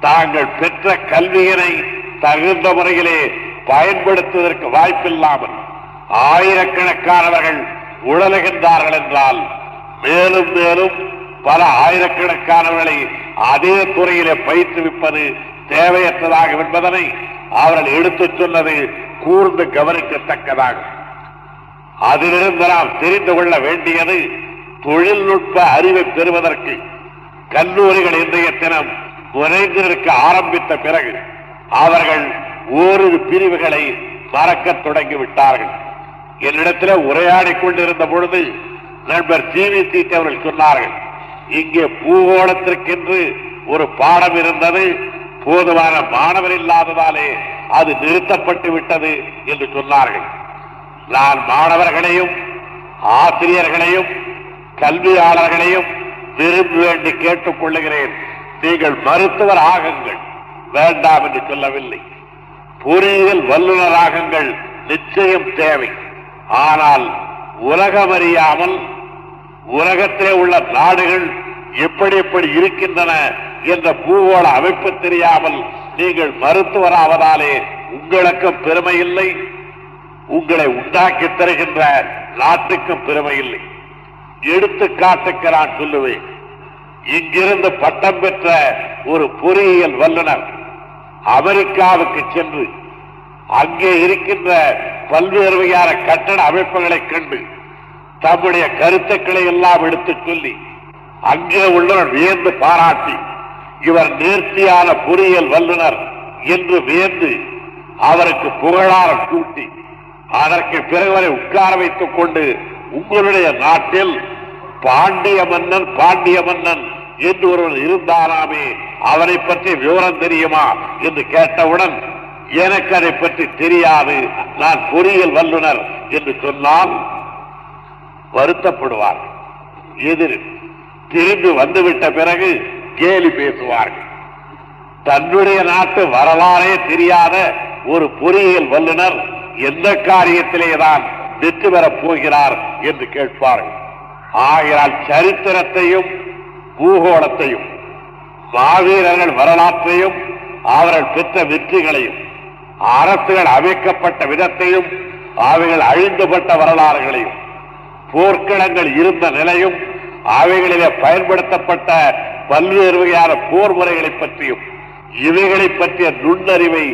தாங்கள் பெற்ற கல்வியினை தகுந்த முறையிலே பயன்படுத்துவதற்கு வாய்ப்பில்லாமல் ஆயிரக்கணக்கானவர்கள் உழலுகின்றார்கள் என்றால் மேலும் மேலும் பல ஆயிரக்கணக்கானவர்களை அதே துறையிலே பயிற்றுவிப்பது தேவையற்றதாகும் என்பதனை அவர்கள் எடுத்துச் சொன்னது கூர்ந்து கவனிக்கத்தக்கதாகும் அதிலிருந்து நாம் தெரிந்து கொள்ள வேண்டியது தொழில்நுட்ப அறிவை பெறுவதற்கு கல்லூரிகள் இன்றைய தினம் குறைந்திருக்க ஆரம்பித்த பிறகு அவர்கள் ஓரிரு பிரிவுகளை மறக்கத் தொடங்கி விட்டார்கள் என்னிடத்தில் உரையாடிக் கொண்டிருந்த பொழுது நண்பர் ஜிவி சீட்டி அவர்கள் சொன்னார்கள் இங்கே பூகோளத்திற்கென்று ஒரு பாடம் இருந்தது போதுமான மாணவர் இல்லாததாலே அது நிறுத்தப்பட்டு விட்டது என்று சொன்னார்கள். நான் மாணவர்களையும் ஆசிரியர்களையும் கல்வியாளர்களையும் விரும்பி வேண்டி கேட்டுக் கொள்ளுகிறேன் நீங்கள் மருத்துவர் ஆகுங்கள். வேண்டாம் என்று சொல்லவில்லை. பொறியியல் வல்லுநராகுங்கள் நிச்சயம் தேவை. ஆனால் உலகம் அறியாமல் உலகத்திலே உள்ள நாடுகள் எப்படி எப்படி இருக்கின்றன என்ற பூகோள அமைப்பு தெரியாமல் நீங்கள் மருத்துவராவதாலே உங்களுக்கும் பெருமை இல்லை. உங்களை உண்டாக்கி தருகின்ற நாட்டுக்கும் பெருமை இல்லை. எடுத்துக்காட்டுக்கு நான் சொல்லுவேன் இங்கிருந்து பட்டம் பெற்ற ஒரு பொறியியல் வல்லுனர் அமெரிக்காவுக்கு சென்று அங்கே இருக்கின்ற பல்வேறு வகையான கட்டட அமைப்புகளை கண்டு தம்முடைய கருத்துக்களை எல்லாம் எடுத்துச் சொல்லி அங்கே உள்ளவர் வியந்து பாராட்டி இவர் நேர்த்தியான பொறியியல் வல்லுநர் என்று வியந்து அவருக்கு புகழாரம் சூட்டி அதற்கு பிறகு வரை உட்கார வைத்துக் கொண்டு உங்களுடைய நாட்டில் பாண்டிய மன்னன் பாண்டிய மன்னன் என்று ஒருவன் இருந்தாராமே அவரை பற்றி விவரம் தெரியுமா என்று கேட்டவுடன் எனக்கு அதை பற்றி தெரியாது நான் பொறியியல் வல்லுனர் என்று சொன்னால் வருத்தப்படுவார். எதிர் திரும்பி வந்துவிட்ட பிறகு கேலி பேசுவார்கள். தன்னுடைய நாட்டு வரலாறே தெரியாத ஒரு பொறியியல் வல்லுனர் எந்த காரியத்திலேதான் வெற்றி பெறப் போகிறார் என்று கேட்பார்கள். ஆகிறால் சரித்திரத்தையும் பூகோளத்தையும் மாவீரர்கள் வரலாற்றையும் அவர்கள் பெற்ற வெற்றிகளையும் அரசுகள் அமைக்கப்பட்ட விதத்தையும் அவைகள் அழிந்துபட்ட வரலாறுகளையும் போர்க்களங்கள் இருந்த நிலையும் அவைகளிலே பயன்படுத்தப்பட்ட பல்வேறு வகையான போர் முறைகளை பற்றியும் இவைகளை பற்றிய நுண்ணறிவை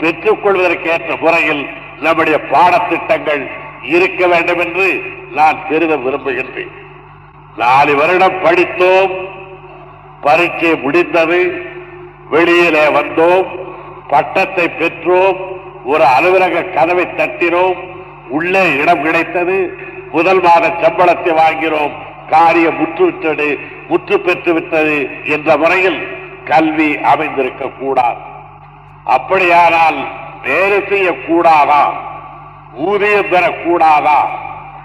பெற்றுக் கொள்வதற்கேற்ற முறையில் நம்முடைய பாடத்திட்டங்கள் இருக்க வேண்டும் என்று நான் பெரிதும் விரும்புகின்றேன். நாலு வருடம் படித்தோம் பரீட்சை முடிந்தது வெளியிலே வந்தோம் பட்டத்தை பெற்றோம் ஒரு அலுவலக கதவை தட்டினோம் உள்ளே இடம் கிடைத்தது முதல் மாத சம்பளத்தை வாங்கினோம் காரியம் முற்றுவிட்டது முற்று பெற்று விட்டது என்ற முறையில் கல்வி அமைந்திருக்க கூடாது அப்படியானால் வேறு செய்யக்கூடாதான் ஊதியம் பெறக்கூடாதா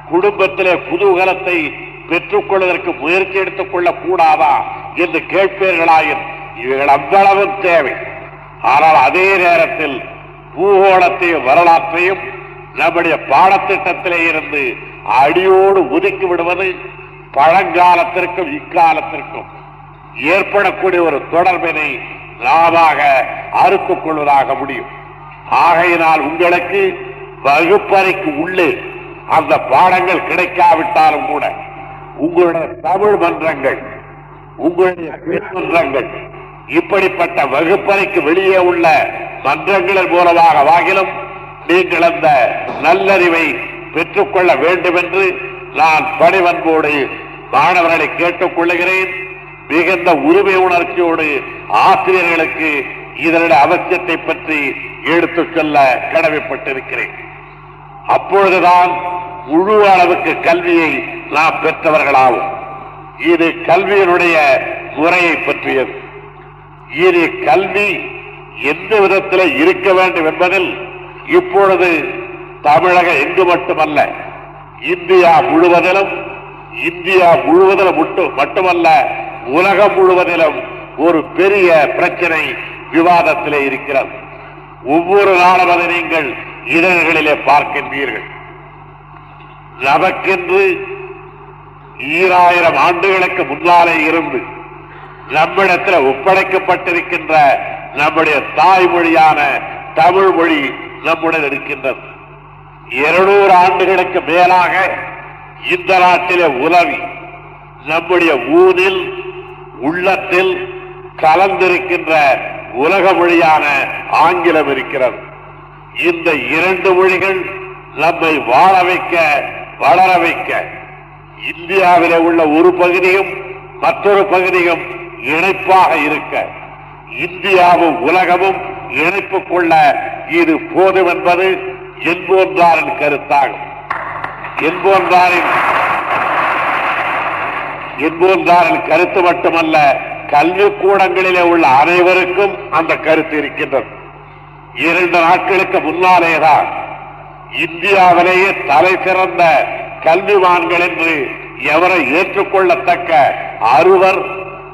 குடும்பத்திலே குதூகலத்தை பெற்றுக்கொள்வதற்கு முயற்சி எடுத்துக் கொள்ளக் கூடாதா என்று கேட்பீர்களாயின் இவைகள் அவ்வளவும் தேவை. ஆனால் அதே நேரத்தில் பூகோளத்தையும் வரலாற்றையும் நம்முடைய பாடத்திட்டத்திலே இருந்து அடியோடு ஒதுக்கி விடுவது பழங்காலத்திற்கும் இக்காலத்திற்கும் ஏற்படக்கூடிய ஒரு தொடர்பினை நாமாக அறுத்துக் கொள்வதாக முடியும். ஆகையினால் உங்களுக்கு வகுப்பறைக்கு உள்ளே அந்த பாடங்கள் கிடைக்காவிட்டாலும் கூட உங்களுடைய தமிழ் மன்றங்கள் உங்களுடைய மன்றங்கள் இப்படிப்பட்ட வகுப்பறைக்கு வெளியே உள்ள மன்றங்களின் மூலமாக வாகிலும் நீங்கள் அந்த நல்லறிவை பெற்றுக்கொள்ள வேண்டும் என்று நான் பணிவன்போடு மாணவர்களை கேட்டுக் கொள்ளுகிறேன் மிகுந்த உரிமை உணர்ச்சியோடு ஆசிரியர்களுக்கு இதனுடைய அவசியத்தை பற்றி எடுத்துச் சொல்ல கடமைப்பட்டிருக்கிறேன். அப்பொழுதுதான் முழு அளவுக்கு கல்வியை நாம் பெற்றவர்களாகும் இது கல்வியினுடைய முறையை பற்றியது. இது கல்வி எந்த விதத்தில் இருக்க வேண்டும் என்பதில் இப்பொழுது தமிழக எங்கு மட்டுமல்ல இந்தியா முழுவதிலும் இந்தியா முழுவதிலும் மட்டும் மட்டுமல்ல உலகம் முழுவதிலும் ஒரு பெரிய பிரச்சனை விவாதத்திலே இருக்கிறது. ஒவ்வொரு நாளும் அதை நீங்கள் இதழ்களிலே பார்க்கின்றீர்கள். நமக்கென்று ஈராயிரம் ஆண்டுகளுக்கு முன்னாலே இருந்து நம்மிடத்தில் ஒப்படைக்கப்பட்டிருக்கின்ற நம்முடைய தாய்மொழியான தமிழ் மொழி நம்முடன் இருக்கின்றது. இருநூறு ஆண்டுகளுக்கு மேலாக இந்த நாட்டிலே உதவி நம்முடைய ஊரில் உள்ளத்தில் கலந்திருக்கின்ற உலக மொழியான ஆங்கிலம் இருக்கிறது. இந்த இரண்டு மொழிகள் நம்மை வாழ வைக்க வளர வைக்க. இந்தியாவில உள்ள ஒரு பகுதியும் மற்றொரு பகுதியும் இணைப்பாக இருக்க. இந்தியாவும் உலகமும் இணைப்பு கொள்ள இது போதும் என்பது என்போன்றாரின் கருத்தாகும் என்போன்றாரின் என்போன்றாரின் கருத்து மட்டுமல்ல கல்வி கூடங்களிலே உள்ள அனைவருக்கும் அந்த கருத்து இருக்கின்றது. இரண்டு நாட்களுக்கு முன்னாலேதான் இந்தியாவிலேயே தலை சிறந்த கல்விமான்கள் என்று எவரை ஏற்றுக்கொள்ளத்தக்க அறுவர்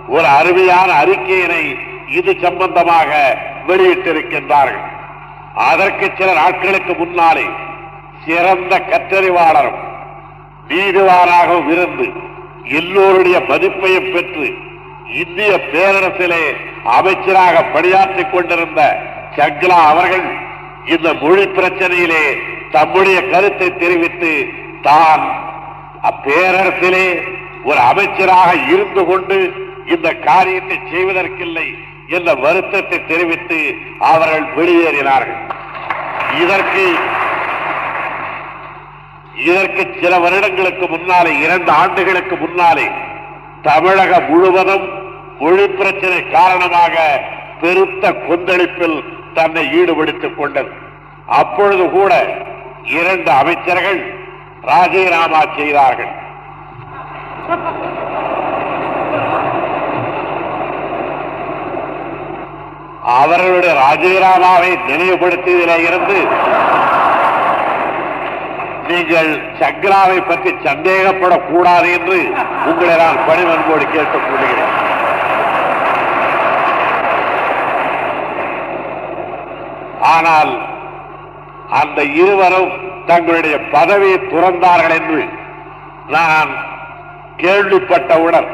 ஒரு அருமையான அறிக்கையினை இது சம்பந்தமாக வெளியிட்டிருக்கின்றார்கள். அதற்கு சில நாட்களுக்கு முன்னாலே சிறந்த கற்றறிவாளரும் நீதிவானாகவும் இருந்து எல்லோருடைய மதிப்பையும் பெற்று இந்திய பேரரசிலே அமைச்சராக பணியாற்றிக் கொண்டிருந்த சக்லா அவர்கள் இந்த மொழி பிரச்சனையிலே தம்முடைய கருத்தை தெரிவித்து தான் அப்பேரரசிலே ஒரு அமைச்சராக இருந்து கொண்டு இந்த காரியத்தை செய்வதற்கில்லை என்ற வருத்தத்தை தெரிவித்து அவர்கள் வெளியேறினார்கள். இதற்கு இதற்கு சில வருடங்களுக்கு முன்னாலே இரண்டு ஆண்டுகளுக்கு முன்னாலே தமிழகம் முழுவதும் மொழி பிரச்சனை காரணமாக பெருத்த கொந்தளிப்பில் தன்னை ஈடுபடுத்திக் கொண்டது. அப்பொழுது கூட இரண்டு அமைச்சர்கள் ராஜினாமா செய்தார்கள். அவர்களுடைய ராஜினாமாவை நினைவுபடுத்தியதிலே இருந்து நீங்கள் சக்ராவை பற்றி சந்தேகப்படக்கூடாது என்று உங்களை நான் பணிவன்போடு கேட்டுக் கொள்கிறேன். ஆனால் அந்த இருவரும் தங்களுடைய பதவியை துறந்தார்கள் என்று நான் கேள்விப்பட்டவுடன்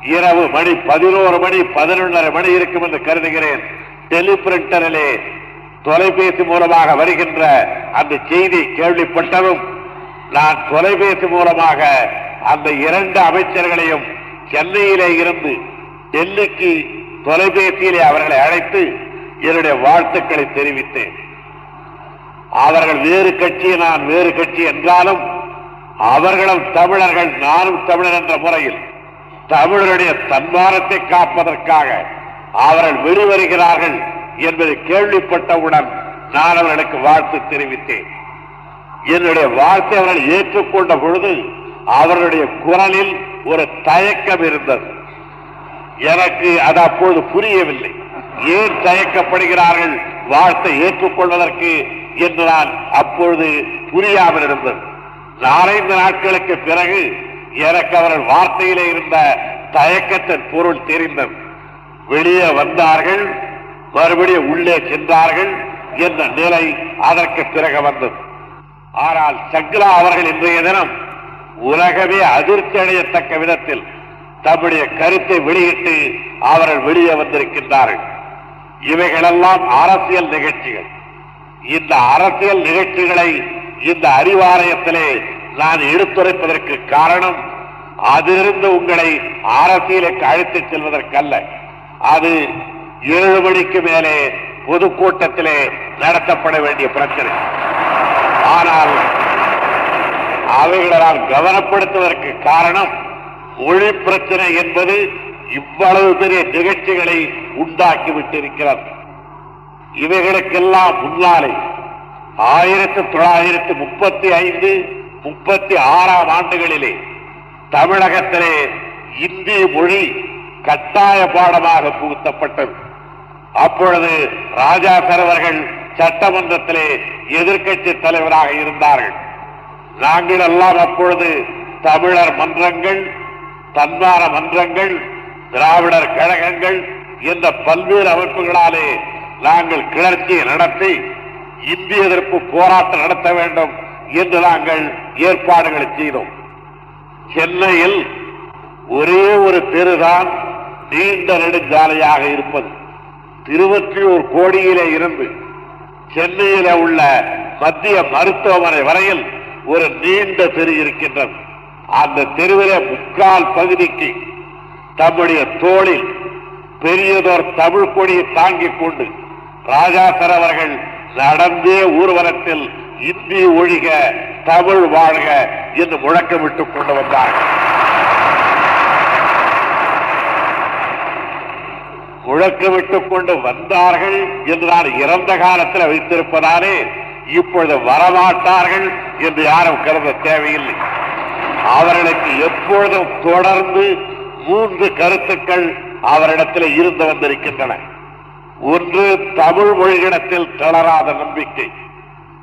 இரவு மணி பதினோரு மணி பதினொன்றரை மணி இருக்கும் என்று கருதுகிறேன். டெலிபிரிண்டரிலே தொலைபேசி மூலமாக வருகின்ற அந்த செய்தி கேள்விப்பட்டதும் நான் தொலைபேசி மூலமாக அந்த இரண்டு அமைச்சர்களையும் சென்னையிலே இருந்து டெல்லிக்கு தொலைபேசியிலே அவர்களை அழைத்து என்னுடைய வாழ்த்துக்களை தெரிவித்தேன். அவர்கள் வேறு கட்சி நான் வேறு கட்சி என்றாலும் அவர்களும் தமிழர்கள் நானும் தமிழர் என்ற முறையில் தமிழருடைய தன்மானத்தை காப்பதற்காக அவர்கள் வெளிவருகிறார்கள் என்பதை கேள்விப்பட்டவுடன் நான் அவர்களுக்கு வாழ்த்து தெரிவித்தேன். என்னுடைய வாழ்த்தை அவர்கள் ஏற்றுக்கொண்ட பொழுது அவர்களுடைய குரலில் ஒரு தயக்கம் இருந்தது. எனக்கு அது அப்பொழுது புரியவில்லை. ஏன் தயக்கப்படுகிறார்கள் வாழ்த்தை ஏற்றுக்கொள்வதற்கு என்று நான் அப்பொழுது புரியாமல் இருந்தது நாலைந்து நாட்களுக்கு பிறகு எனக்கு அவர்கள் வார்த்தையிலே இருந்த தயக்கத்தின் பொருள் தெரிந்தது. வெளியே வந்தார்கள் மறுபடியும் உள்ளே சென்றார்கள் என்ற நிலை அதற்கு பிறகு வந்தது. ஆனால் சக்லா அவர்கள் இன்றைய தினம் உலகமே அதிர்ச்சி அடையத்தக்க விதத்தில் தம்முடைய கருத்தை வெளியிட்டு அவர்கள் வெளியே வந்திருக்கின்றார்கள். இவைகளெல்லாம் அரசியல் நிகழ்ச்சிகள். இந்த அரசியல் நிகழ்ச்சிகளை இந்த அறிவாலயத்திலே நான் எடுத்துரைப்பதற்கு காரணம் அதிலிருந்து உங்களை அரசியலுக்கு அழைத்துச் செல்வதற்கல்ல. அது ஏழு மணிக்கு மேலே பொதுக்கூட்டத்திலே நடத்தப்பட வேண்டிய பிரச்சனை. ஆனால் அவைகளை நான் கவனப்படுத்துவதற்கு காரணம் மொழி பிரச்சனை என்பது இவ்வளவு பெரிய நிகழ்ச்சிகளை உண்டாக்கி விட்டிருக்கிறது இவைகளுக்கெல்லாம் முன்னாலே ஆயிரத்தி தொள்ளாயிரத்தி முப்பத்தி ஐந்து முப்பத்தி ஆறாம் ஆண்டுகளிலே தமிழகத்திலே இந்தி மொழி கட்டாய பாடமாக புகுத்தப்பட்டது. அப்பொழுது ராஜா சரவர்கள் சட்டமன்றத்திலே எதிர்க்கட்சி தலைவராக இருந்தார்கள். நாங்கள் எல்லாம் அப்பொழுது தமிழர் மன்றங்கள் தன்மார மன்றங்கள் திராவிடர் கழகங்கள் என்ற பல்வேறு அமைப்புகளாலே நாங்கள் கிளர்ச்சியை நடத்தி இந்திய எதிர்ப்பு போராட்டம் நடத்த வேண்டும் என்று நாங்கள் ஏற்பாடுகளை செய்தோம். சென்னையில் ஒரே ஒரு தெருதான் நீண்ட நெடுஞ்சாலையாக இருப்பது. திருவற்றியூர் கோடியிலே இருந்து சென்னையில உள்ள மத்திய மருத்துவமனை வரையில் ஒரு நீண்ட தெரு இருக்கின்றது. அந்த தெருவிலே முக்கால் பகுதிக்கு தம்முடைய தோளில் பெரியதோர் தமிழ் கொடியை தாங்கிக் கொண்டு ராஜாசர் அவர்கள் நடந்தே ஊர்வலத்தில் இந்தி ஒழிக தமிழ் வாழ்க என்று முழக்கமிட்டுக் கொண்டு வந்தார்கள் முழக்கமிட்டுக் கொண்டு வந்தார்கள் என்று நான் இறந்த காலத்தில் வைத்திருப்பதாலே இப்பொழுது வரமாட்டார்கள் என்று யாரும் கருத தேவையில்லை. அவர்களுக்கு எப்பொழுதும் தொடர்ந்து மூன்று கருத்துக்கள் அவரிடத்தில் இருந்து வந்திருக்கின்றன. ஒன்று தமிழ் மொழியிடத்தில் தளராத நம்பிக்கை.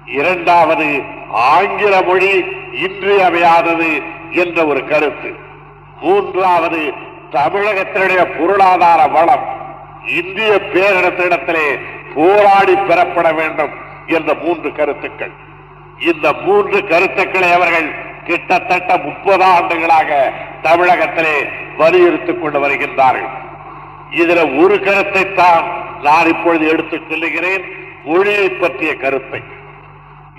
இரண்டாவது ஆங்கில மொழி இன்றியமையாதது என்ற ஒரு கருத்து. மூன்றாவது தமிழகத்தினுடைய பொருளாதார வளம் இந்திய பேரிடத்திடத்திலே போராடி பெறப்பட வேண்டும் என்ற மூன்று கருத்துக்கள். இந்த மூன்று கருத்துக்களை அவர்கள் கிட்டத்தட்ட முப்பது ஆண்டுகளாக தமிழகத்திலே வலியுறுத்திக் கொண்டு வருகின்றார்கள். இதுல ஒரு கருத்தை தான் நான் இப்பொழுது எடுத்துச் சொல்லுகிறேன். மொழியை பற்றிய கருத்தை.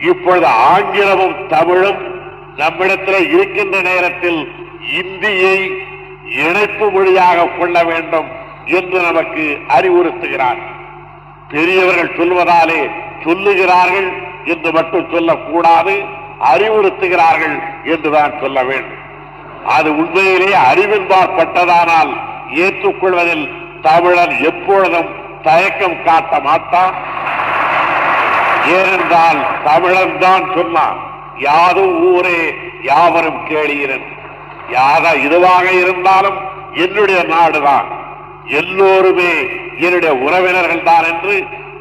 இப்பொழுது ஆங்கிலமும் தமிழும் நம்மிடத்தில் இருக்கின்ற நேரத்தில் இந்தியை இணைப்பு மொழியாக கொள்ள வேண்டும் என்று நமக்கு அறிவுறுத்துகிறார். பெரியவர்கள் சொல்வதாலே சொல்லுகிறார்கள் என்று மட்டும் சொல்லக்கூடாது. அறிவுறுத்துகிறார்கள் என்றுதான் சொல்ல வேண்டும். அது உண்மையிலே அறிவின்பாற்பட்டதானால் ஏற்றுக்கொள்வதில் தமிழன் எப்பொழுதும் தயக்கம் காட்ட மாட்டான் ஏனென்றால் தமிழன் தான் சொன்னான் யாதும் ஊரே யாவரும் கேளீரன். யாக இதுவாக இருந்தாலும் என்னுடைய நாடுதான். எல்லோருமே என்னுடைய உறவினர்கள் தான் என்று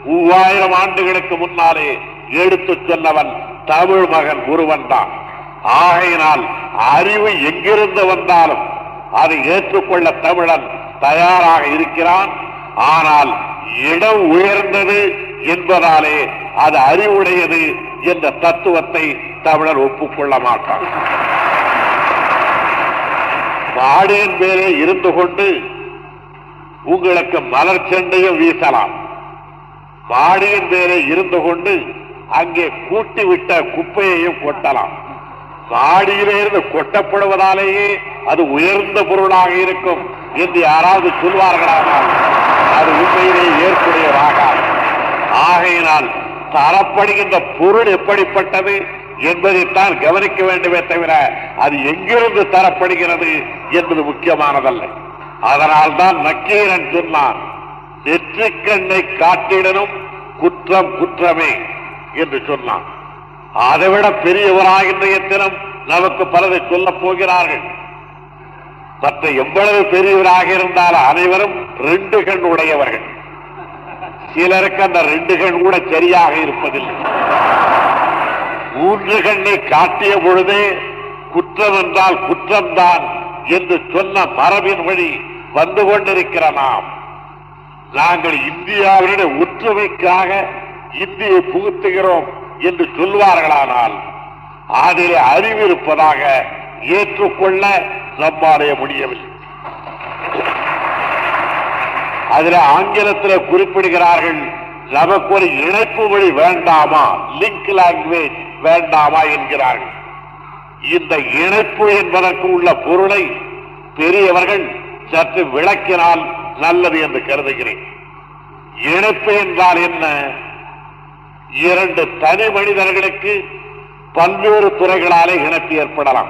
மூவாயிரம் ஆண்டுகளுக்கு முன்னாலே எடுத்துச் சொன்னவன் தமிழ் மகன் ஒருவன் தான். ஆகையினால் அறிவு எங்கிருந்து வந்தாலும் அதை ஏற்றுக்கொள்ள தமிழன் தயாராக இருக்கிறான். ஆனால் இடம் உயர்ந்தது என்பதாலே அது அறிவுடையது என்ற தத்துவத்தை தமிழர் ஒப்புக்கொள்ள மாட்டான் மாடியின் மேலே இருந்து கொண்டு உங்களுக்கு மலர் செண்டையும் வீசலாம். மாடியின் மேலே இருந்து கொண்டு அங்கே கூட்டி விட்ட குப்பையையும் கொட்டலாம். மாடியிலே இருந்து கொட்டப்படுவதாலேயே அது உயர்ந்த பொருளாக இருக்கும் என்று யாராவது சொல்வார்களானால் அது உண்மையிலே ஏற்புடையதாகாது ஆகையினால் தரப்படுகின்ற பொருள் எப்படிப்பட்டது என்பதைத்தான் கவனிக்க வேண்டுமே தவிர அது எங்கிருந்து தரப்படுகிறது என்பது முக்கியமானதல்ல. அதனால்தான் நக்கீரன் சொன்னான் நெற்றிக்கண்ணை காட்டிடனும் குற்றம் குற்றமே. என்று சொன்னான். அதைவிட பெரியவராக இன்றைய தினம் நமக்கு பலரை சொல்லப் போகிறார்கள். மற்ற எவ்வளவு பெரியவராக இருந்தால் அனைவரும் ரெண்டு கண் உடையவர்கள். சிலருக்கு அந்த ரெண்டு கண் கூட சரியாக இருப்பதில்லை. மூன்று கண்ணை காட்டிய பொழுதே குற்றம் என்றால் குற்றம்தான் என்று சொன்ன மரபின் வழி வந்து கொண்டிருக்கிற நாம். நாங்கள் இந்தியாவினுடைய ஒற்றுமைக்காக இந்தியை புகுத்துகிறோம் என்று சொல்வார்களானால் அதில் அறிவு இருப்பதாக ஏற்றுக்கொள்ள நம்மாலே முடியவில்லை. அதில் ஆங்கிலத்தில் குறிப்பிடுகிறார்கள் நமக்கு ஒரு இணைப்பு மொழி வேண்டாமா? லிங்க் லாங்குவேஜ் வேண்டாமா? என்கிறார்கள். இந்த இணைப்பு என்பதற்கு உள்ள பொருளை பெரியவர்கள் சற்று விளக்கினால் நல்லது என்று கருதுகிறேன். இணைப்பு என்றால் என்ன? இரண்டு தனி மனிதர்களுக்கு பல்வேறு துறைகளாலே இணைப்பு ஏற்படலாம்.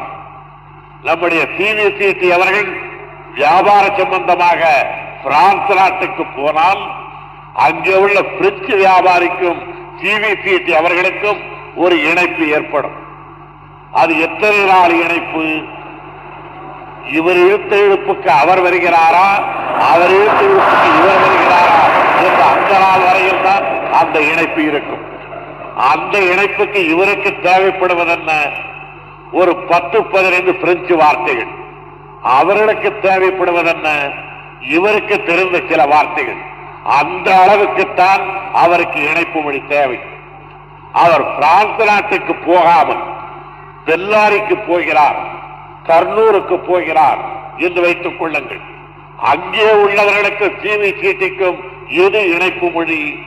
நம்முடைய சிவிசிடி அவர்கள் வியாபார சம்பந்தமாக பிரான்ஸ் நாட்டுக்கு போனால் அங்கே உள்ள பிரெஞ்சு வியாபாரிக்கும் சிவிசிடி அவர்களுக்கும் ஒரு இணைப்பு ஏற்படும். அது எத்தனை நாள் இணைப்பு? இவர் இழுத்த இழுப்புக்கு அவர் வருகிறாரா? அவர் இழுத்த இழுப்புக்கு இவர் வருகிறாரா? என்ற அந்த நாள் வரையில் தான் அந்த இணைப்பு இருக்கும். அந்த இணைப்புக்கு இவருக்கு தேவைப்படுவதென்ன? ஒரு பத்து பதினைந்து பிரெஞ்சு வார்த்தைகள். அவர்களுக்கு தேவைப்படுவதென்ன? இவருக்கு தெரிந்த சில வார்த்தைகள். அந்த அளவுக்குத்தான் அவருக்கு இணைப்பு மொழி தேவை. அவர் பிரான்ஸ் நாட்டுக்கு போகாமல் பெல்லாரிக்கு போகிறார் கர்னூருக்கு போகிறார் என்று வைத்துக் கொள்ளுங்கள். அங்கே உள்ளவர்களுக்கு சீவி சீட்டிக்கும் எது இணைப்பு மொழி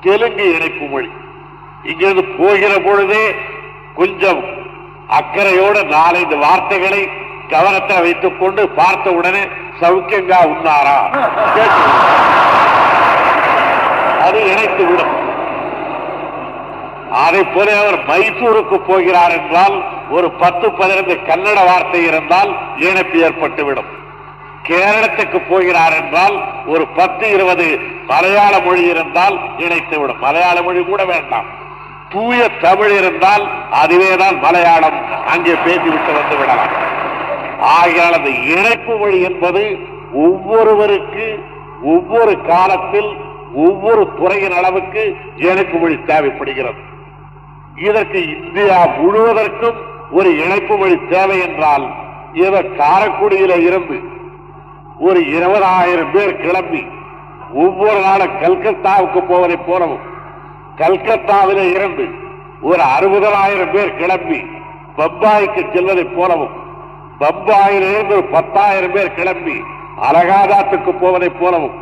தெலுங்கு இணைப்பு மொழி. இங்கிருந்து போகிற பொழுதே கொஞ்சம் அக்கறையோடு நாலைந்து வார்த்தைகளை கவனத்தை வைத்துக் கொண்டு பார்த்த உடனே சௌக்கியங்கா உண்ணாரா? அது இணைத்து விடும். அதை போல அவர் மைசூருக்கு போகிறார் என்றால் ஒரு பத்து பதினைந்து கன்னட வார்த்தை இருந்தால் இணைப்பு ஏற்பட்டுவிடும். கேரளத்துக்கு போகிறார் என்றால் ஒரு பத்து இருபது மலையாள மொழி இருந்தால் இணைத்துவிடும். மலையாள மொழி கூட வேண்டாம். தூய தமிழ் இருந்தால் அதுவேதான் மலையாளம். அங்கே பேசிவிட்டு வந்து விடலாம். ஆகையால் அந்த இணைப்பு மொழி என்பது ஒவ்வொருவருக்கு ஒவ்வொரு காலத்தில் ஒவ்வொரு துறையின் அளவுக்கு இணைப்பு மொழி தேவைப்படுகிறது. இதற்கு இந்தியா முழுவதற்கும் ஒரு இணைப்பு மொழி தேவை என்றால் இவர் காரக்குடியில இருந்து ஒரு இருபதாயிரம் பேர் கிளம்பி ஒவ்வொரு நாளும் கல்கத்தாவுக்கு போவதை போலவும் கல்கத்தாவில இருந்து ஒரு அறுபதாயிரம் பேர் கிளம்பி பம்பாய்க்கு செல்வதை போலவும் பம்பாயிலிருந்து ஒரு பத்தாயிரம் பேர் கிளம்பி அலகாதாத்துக்கு போவதைப் போலவும்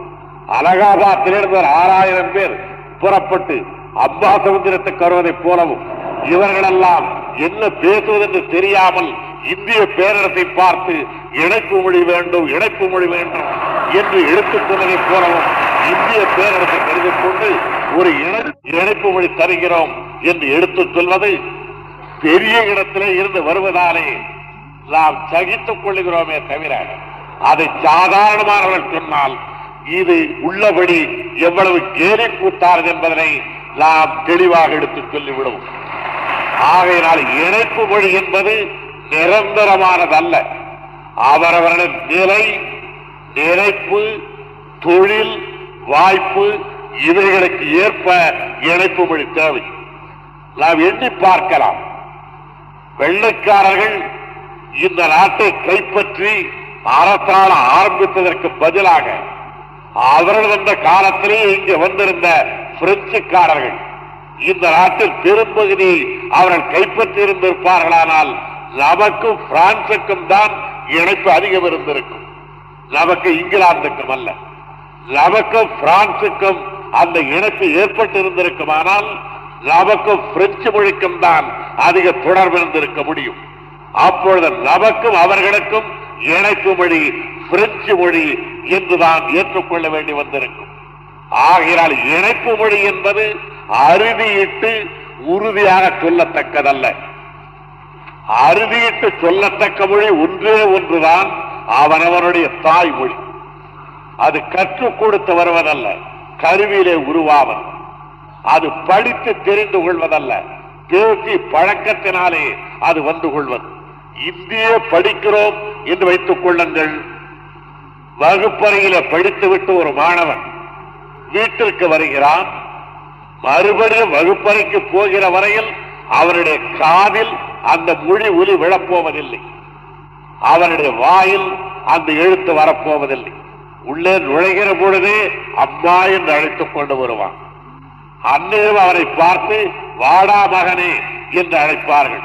அலகாதாத்திலிருந்து ஒரு ஆறாயிரம் பேர் புறப்பட்டு அம்பா சமுத்திரத்துக்கு வருவதைப் போலவும் இவர்களெல்லாம் என்ன பேசுவதென்று தெரியாமல் இந்திய பேரரசை பார்த்து இணைப்பு மொழி வேண்டும் இணைப்பு மொழி வேண்டும் என்று எடுத்துக் போலவும் இந்திய பேரரசை கருதிக் கொண்டு ஒரு இணை- இணைப்பு மொழி தருகிறோம் என்று எடுத்துச் சொல்வது பெரிய இடத்திலே இருந்து வருவதாலே நாம் சகித்துக் கொள்ளுகிறோமே தவிர அதை சாதாரணமானவர்கள் சொன்னால் இது உள்ளபடி எவ்வளவு கேலி கூத்தாரது என்பதனை நாம் தெளிவாக எடுத்துச் சொல்லிவிடுவோம். ஆகையினால் இணைப்பு மொழி என்பது நிரந்தரமானதல்ல. அவரவருடைய நிலை நினைப்பு தொழில் வாய்ப்பு இவைகளுக்கு ஏற்ப இணைப்பு மொழி தேவை. நாம் எண்ணி பார்க்கலாம். வெள்ளைக்காரர்கள் இந்த நாட்டை கைப்பற்றி அரசாணம் ஆரம்பித்ததற்கு பதிலாக அவர்கள் அந்த காலத்திலே இங்கே வந்திருந்த பிரெஞ்சுக்காரர்கள் இந்த நாட்டில் பெரும்பகுதி அவர்கள் கைப்பற்றி இருந்திருப்பார்களானால் நமக்கும் பிரான்சுக்கும் தான் இணைப்பு அதிகம் இருந்திருக்கும். நமக்கு இங்கிலாந்துக்கும் அல்ல. நமக்கும் பிரான்சுக்கும் அந்த இணைப்பு ஏற்பட்டு இருந்திருக்குமானால் நமக்கும் பிரெஞ்சு மொழிக்கும் தான் அதிக தொடர்பு இருந்திருக்க முடியும். அப்பொழுது நமக்கும் அவர்களுக்கும் இணைப்பு மொழி பிரெஞ்சு மொழி என்றுதான் ஏற்றுக்கொள்ள வேண்டி வந்திருக்கும். ஆகையால் இணைப்பு மொழி என்பது அறுதியிட்டு உறுதியாக சொல்லத்தக்கதல்ல. அறுதியிட்டு சொல்லத்தக்க மொழி ஒன்றே ஒன்றுதான் அவனவனுடைய தாய்மொழி. அது கற்றுக் கொடுத்து வருவதல்ல கருவியிலே உருவாவது. அது படித்து தெரிந்து கொள்வதல்ல பேசி பழக்கத்தினாலே அது வந்து கொள்வது. இந்திய படிக்கிறோம் என்று வைத்துக் கொள்ளுங்கள். வகுப்பறையில படித்துவிட்டு ஒரு மாணவன் வீட்டிற்கு வருகிறான். மறுபடியும் வகுப்பறைக்கு போகிற வரையில் அவருடைய காதில் அந்த மொழி ஒலி விழப்போவதில்லை. அவனுடைய வாயில் அந்த எழுத்து வரப்போவதில்லை. உள்ளே நுழைகிற பொழுதே அம்மா என்று அழைத்துக் கொண்டு வருவான். அன்னையும் அவரை பார்த்து வாடா மகனே என்று அழைப்பார்கள்.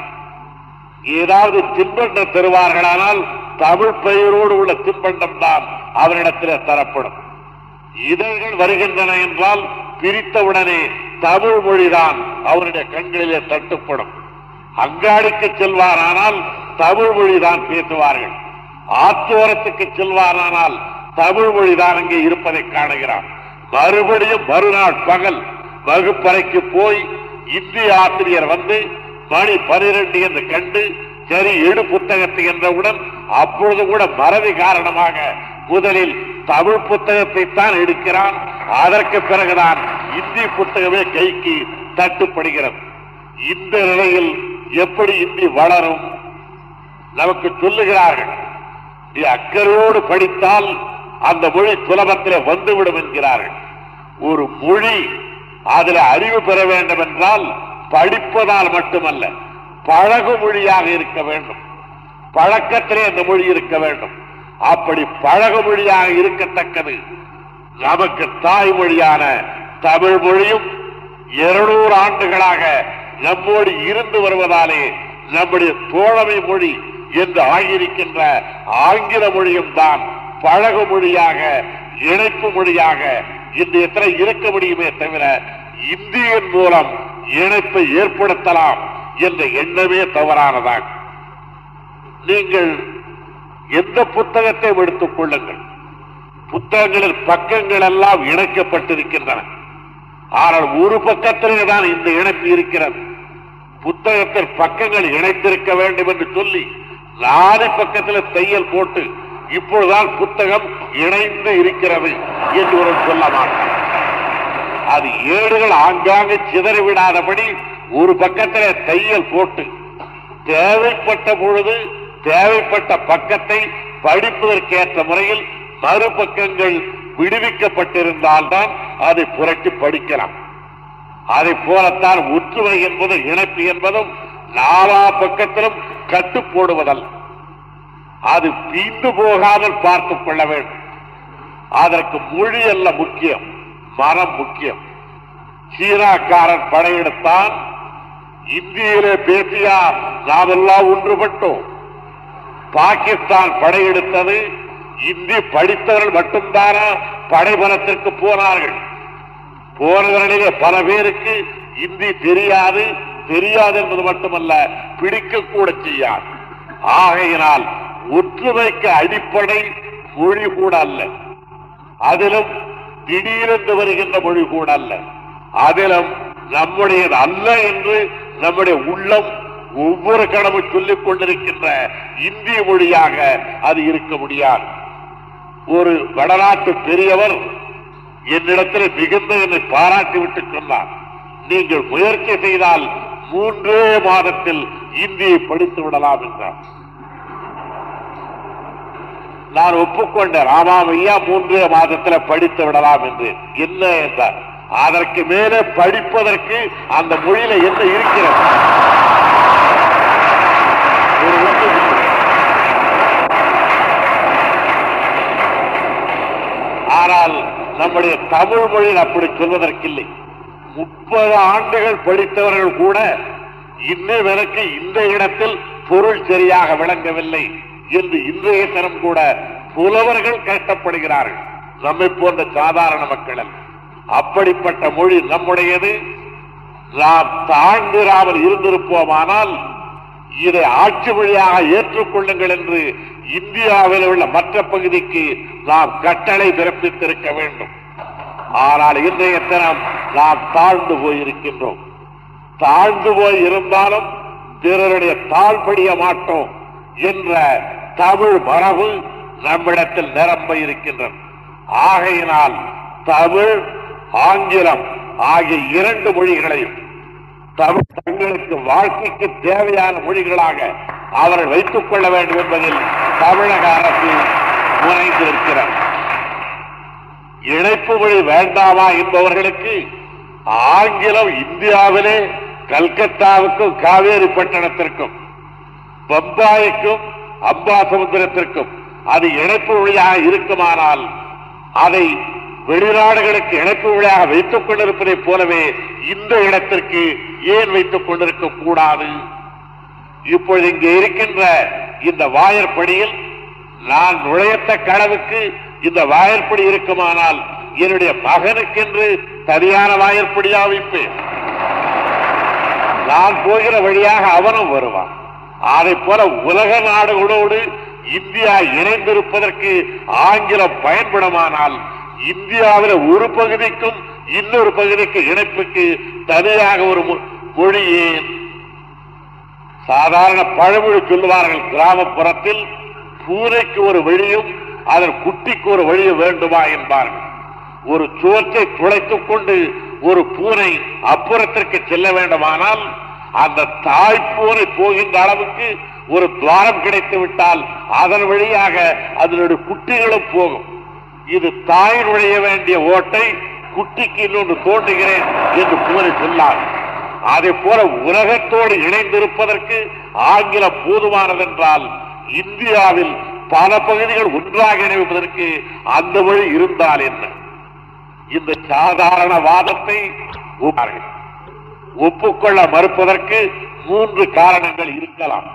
ஏதாவது தின்பண்டம் தருவார்களானால் தமிழ் பெயரோடு உள்ள தின்பண்டம் தான் அவரிடத்தில் தரப்படும். இதழ்கள் வருகின்றன என்றால் பிரித்தவுடனே தமிழ் மொழிதான் அவருடைய கண்களிலே தட்டுப்படும். அங்காடிக்கு செல்வாரானால் தமிழ் மொழிதான் பேசுவார்கள். ஆத்தோரத்துக்கு செல்வாரானால் தமிழ் மொழிதான் அங்கே இருப்பதை காணுகிறான். மறுபடியும் மறுநாள் பகல் வகுப்பறைக்கு போய் இந்திய ஆசிரியர் வந்து மணி பனிரெண்டு என்று கண்டு சரி எடு புத்தகத்தை என்றவுடன் அப்பொழுது கூட மறதி காரணமாக முதலில் தமிழ் புத்தகத்தை தான் எடுக்கிறான். அதற்கு பிறகுதான் இந்தி புத்தகமே கைக்கு தட்டுப்படுகிறது. இந்த நிலையில் எப்படி இந்தி வளரும்? நமக்கு சொல்லுகிறார்கள் நீ அக்கறையோடு படித்தால் அந்த மொழி சுலபத்திலே வந்துவிடும் என்கிறார்கள். ஒரு மொழி அதில் அறிவு பெற வேண்டும் என்றால் படிப்பதால் மட்டுமல்ல பழகு மொழியாக இருக்க வேண்டும். பழக்கத்திலே அந்த மொழி இருக்க வேண்டும். அப்படி பழகு மொழியாக இருக்கத்தக்கது நமக்கு தாய்மொழியான தமிழ் மொழியும் இருநூறு ஆண்டுகளாக நம்மோடு இருந்து வருவதாலே நம்முடைய தோழமை மொழி என்று ஆகியிருக்கின்ற ஆங்கில மொழியும் தான் பழகு மொழியாக இணைப்பு மொழியாக இந்த எத்தனை இருக்க முடியுமே தவிர இந்தியின் மூலம் இணைப்பை ஏற்படுத்தலாம் என்ற எண்ணமே தவறானதாக நீங்கள் எந்த புத்தகத்தை எடுத்துக் கொள்ளுங்கள். புத்தகங்களில் பக்கங்கள் எல்லாம் இணைக்கப்பட்டிருக்கின்றன. ஆனால் ஒரு பக்கத்திலே தான் இந்த இணைப்பு இருக்கிறது. புத்தகத்தில் பக்கங்கள் இணைந்திருக்க வேண்டும் என்று சொல்லி நாலு பக்கத்தில் தையல் போட்டு இப்பொழுதுதான் புத்தகம் இணைந்து இருக்கிறது என்று ஒரு சொல்ல மாட்டார் அது ஏடுகள் ஆங்காங்கு சிதறிவிடாதபடி ஒரு பக்கத்தில் தையல் போட்டு தேவைப்பட்ட பொழுது தேவைப்பட்ட பக்கத்தை படிப்பதற்கேற்ற முறையில் மறுபக்கங்கள் விடுவிக்கப்பட்டிருந்தால்தான் அதை புரட்டி படிக்கலாம். அதை போலத்தான் ஒற்றுமை என்பது இணைப்பு என்பதும் நாலா பக்கத்திலும் கட்டு போடுவதல் அது பீந்து போகாமல் பார்த்துக் கொள்ள வேண்டும். அதற்கு மொழி அல்ல முக்கியம் மரம் முக்கியம். சீனாக்காரன் படையெடுத்தான் இந்தியிலே பேசியா நாமெல்லாம் ஒன்றுபட்டோம். பாகிஸ்தான் படையெடுத்தது இந்தி படித்தவர்கள் மட்டும்தானா படைபலத்திற்கு போனார்கள். போனவர்களிலே பல பேருக்கு இந்தி தெரியாது தெரியாது என்பது மட்டுமல்ல பிடிக்க கூட செய்யாது. ஆகையினால் ஒற்றுமைக்கு அடிப்படை மொழி கூட அல்ல. அதிலும் திடீரென்று வருகின்ற மொழி கூட அல்ல. அதிலும் நம்முடையது அல்ல என்று நம்முடைய உள்ளம் ஒவ்வொரு கடமும் சொல்லிக் கொண்டிருக்கின்ற இந்திய மொழியாக அது இருக்க முடியாது. ஒரு வடநாட்டு பெரியவர் என்னிடத்தில் மிகுந்த என்னை பாராட்டி விட்டு சொன்னார். நீங்கள் முயற்சி செய்தால் மூன்றே மாதத்தில் இந்தியை படித்து விடலாம் என்றார். நான் ஒப்புக்கொண்டேன் ஆமாம் ஐயா மூன்றே மாதத்தில் படித்து விடலாம் என்று. என்ன? என்றார். அதற்கு மேலே படிப்பதற்கு அந்த மொழியில என்ன இருக்கிறது? ஆனால் நம்முடைய தமிழ் மொழியில் அப்படி சொல்வதற்கில்லை. முப்பது ஆண்டுகள் படித்தவர்கள் கூட இன்னும் எனக்கு இந்த இடத்தில் பொருள் சரியாக விளங்கவில்லை என்று இன்றைய தினம் கூட புலவர்கள் கஷ்டப்படுகிறார்கள் நம்மை போன்ற சாதாரண மக்கள் அல்ல. அப்படிப்பட்ட மொழி நம்முடையது. நாம் தாழ்ந்திராமல் இருந்திருப்போமானால் இதை ஆட்சி மொழியாக ஏற்றுக்கொள்ளுங்கள் என்று இந்தியாவில் உள்ள மற்ற பகுதிக்கு நாம் கட்டளை பிறப்பித்திருக்க வேண்டும். ஆனால் இன்றைய தினம் நாம் தாழ்ந்து போயிருக்கின்றோம். தாழ்ந்து போய் இருந்தாலும் பிறருடைய தாழ்படிய மாட்டோம் என்ற தமிழ் மரபு நம்மிடத்தில் நிரம்ப இருக்கின்றது. ஆகையினால் தமிழ் ஆங்கிலம் ஆகிய இரண்டு மொழிகளையும் தமிழ் தங்களுக்கு வாழ்க்கைக்கு தேவையான மொழிகளாக அவர்கள் வைத்துக் கொள்ள வேண்டும் என்பதில் தமிழக அரசு முனைந்திருக்கிறார் இணைப்பு மொழி வேண்டாமா என்பவர்களுக்கு ஆங்கிலம் இந்தியாவிலே கல்கத்தாவுக்கும் காவேரி பட்டணத்திற்கும் பம்பாய்க்கும் அம்பாசமுத்திரத்திற்கும் அது இணைப்பு மொழியாக இருக்குமானால் அதை வெளிநாடுகளுக்கு இணைப்பு வழியாக வைத்துக் கொண்டிருப்பதைப் போலவே இந்த இடத்திற்கு ஏன் வைத்துக் கொண்டிருக்க கூடாது? இப்பொழுது இங்கே இருக்கின்ற இந்த வாயற்படியில் நான் நுழையத்த கடவுக்கு இந்த வாயற்படி இருக்குமானால் என்னுடைய மகனுக்கென்று சரியான வாயற்படியா வைப்பேன். நான் போகிற வழியாக அவனும் வருவான். அதை போல உலக நாடுகளோடு இந்தியா இணைந்திருப்பதற்கு ஆங்கிலம் பயன்படுமானால் இந்தியாவில் ஒரு பகுதிக்கும் இன்னொரு பகுதிக்கு இணைப்புக்கு தனியாக ஒரு மொழியே சாதாரண பழமொழி சொல்லுவார்கள். கிராமப்புறத்தில் பூனைக்கு ஒரு வழியும் அதன் குட்டிக்கு ஒரு வழியும் வேண்டுமா என்பார்கள். ஒரு சுவற்றை துளைத்துக் கொண்டு ஒரு பூனை அப்புறத்திற்கு செல்ல வேண்டுமானால் அந்த தாய் பூனை போகின்ற அளவுக்கு ஒரு துவாரம் கிடைத்து விட்டால் அதன் வழியாக அதனுடைய குட்டிகளும் போகும். இது தாய் நுழைய வேண்டிய ஓட்டை குட்டிக்கு இன்னொன்று தோன்றுகிறேன் என்று குமரி சொன்னார். அதே போல உலகத்தோடு இணைந்திருப்பதற்கு ஆங்கிலம் போதுமானதென்றால் இந்தியாவில் பல பகுதிகள் ஒன்றாக இணைப்பதற்கு அந்த வழி இருந்தால் என்ன? இந்த சாதாரண வாதத்தை ஒப்புக்கொள்ள மறுப்பதற்கு மூன்று காரணங்கள் இருக்கலாம்.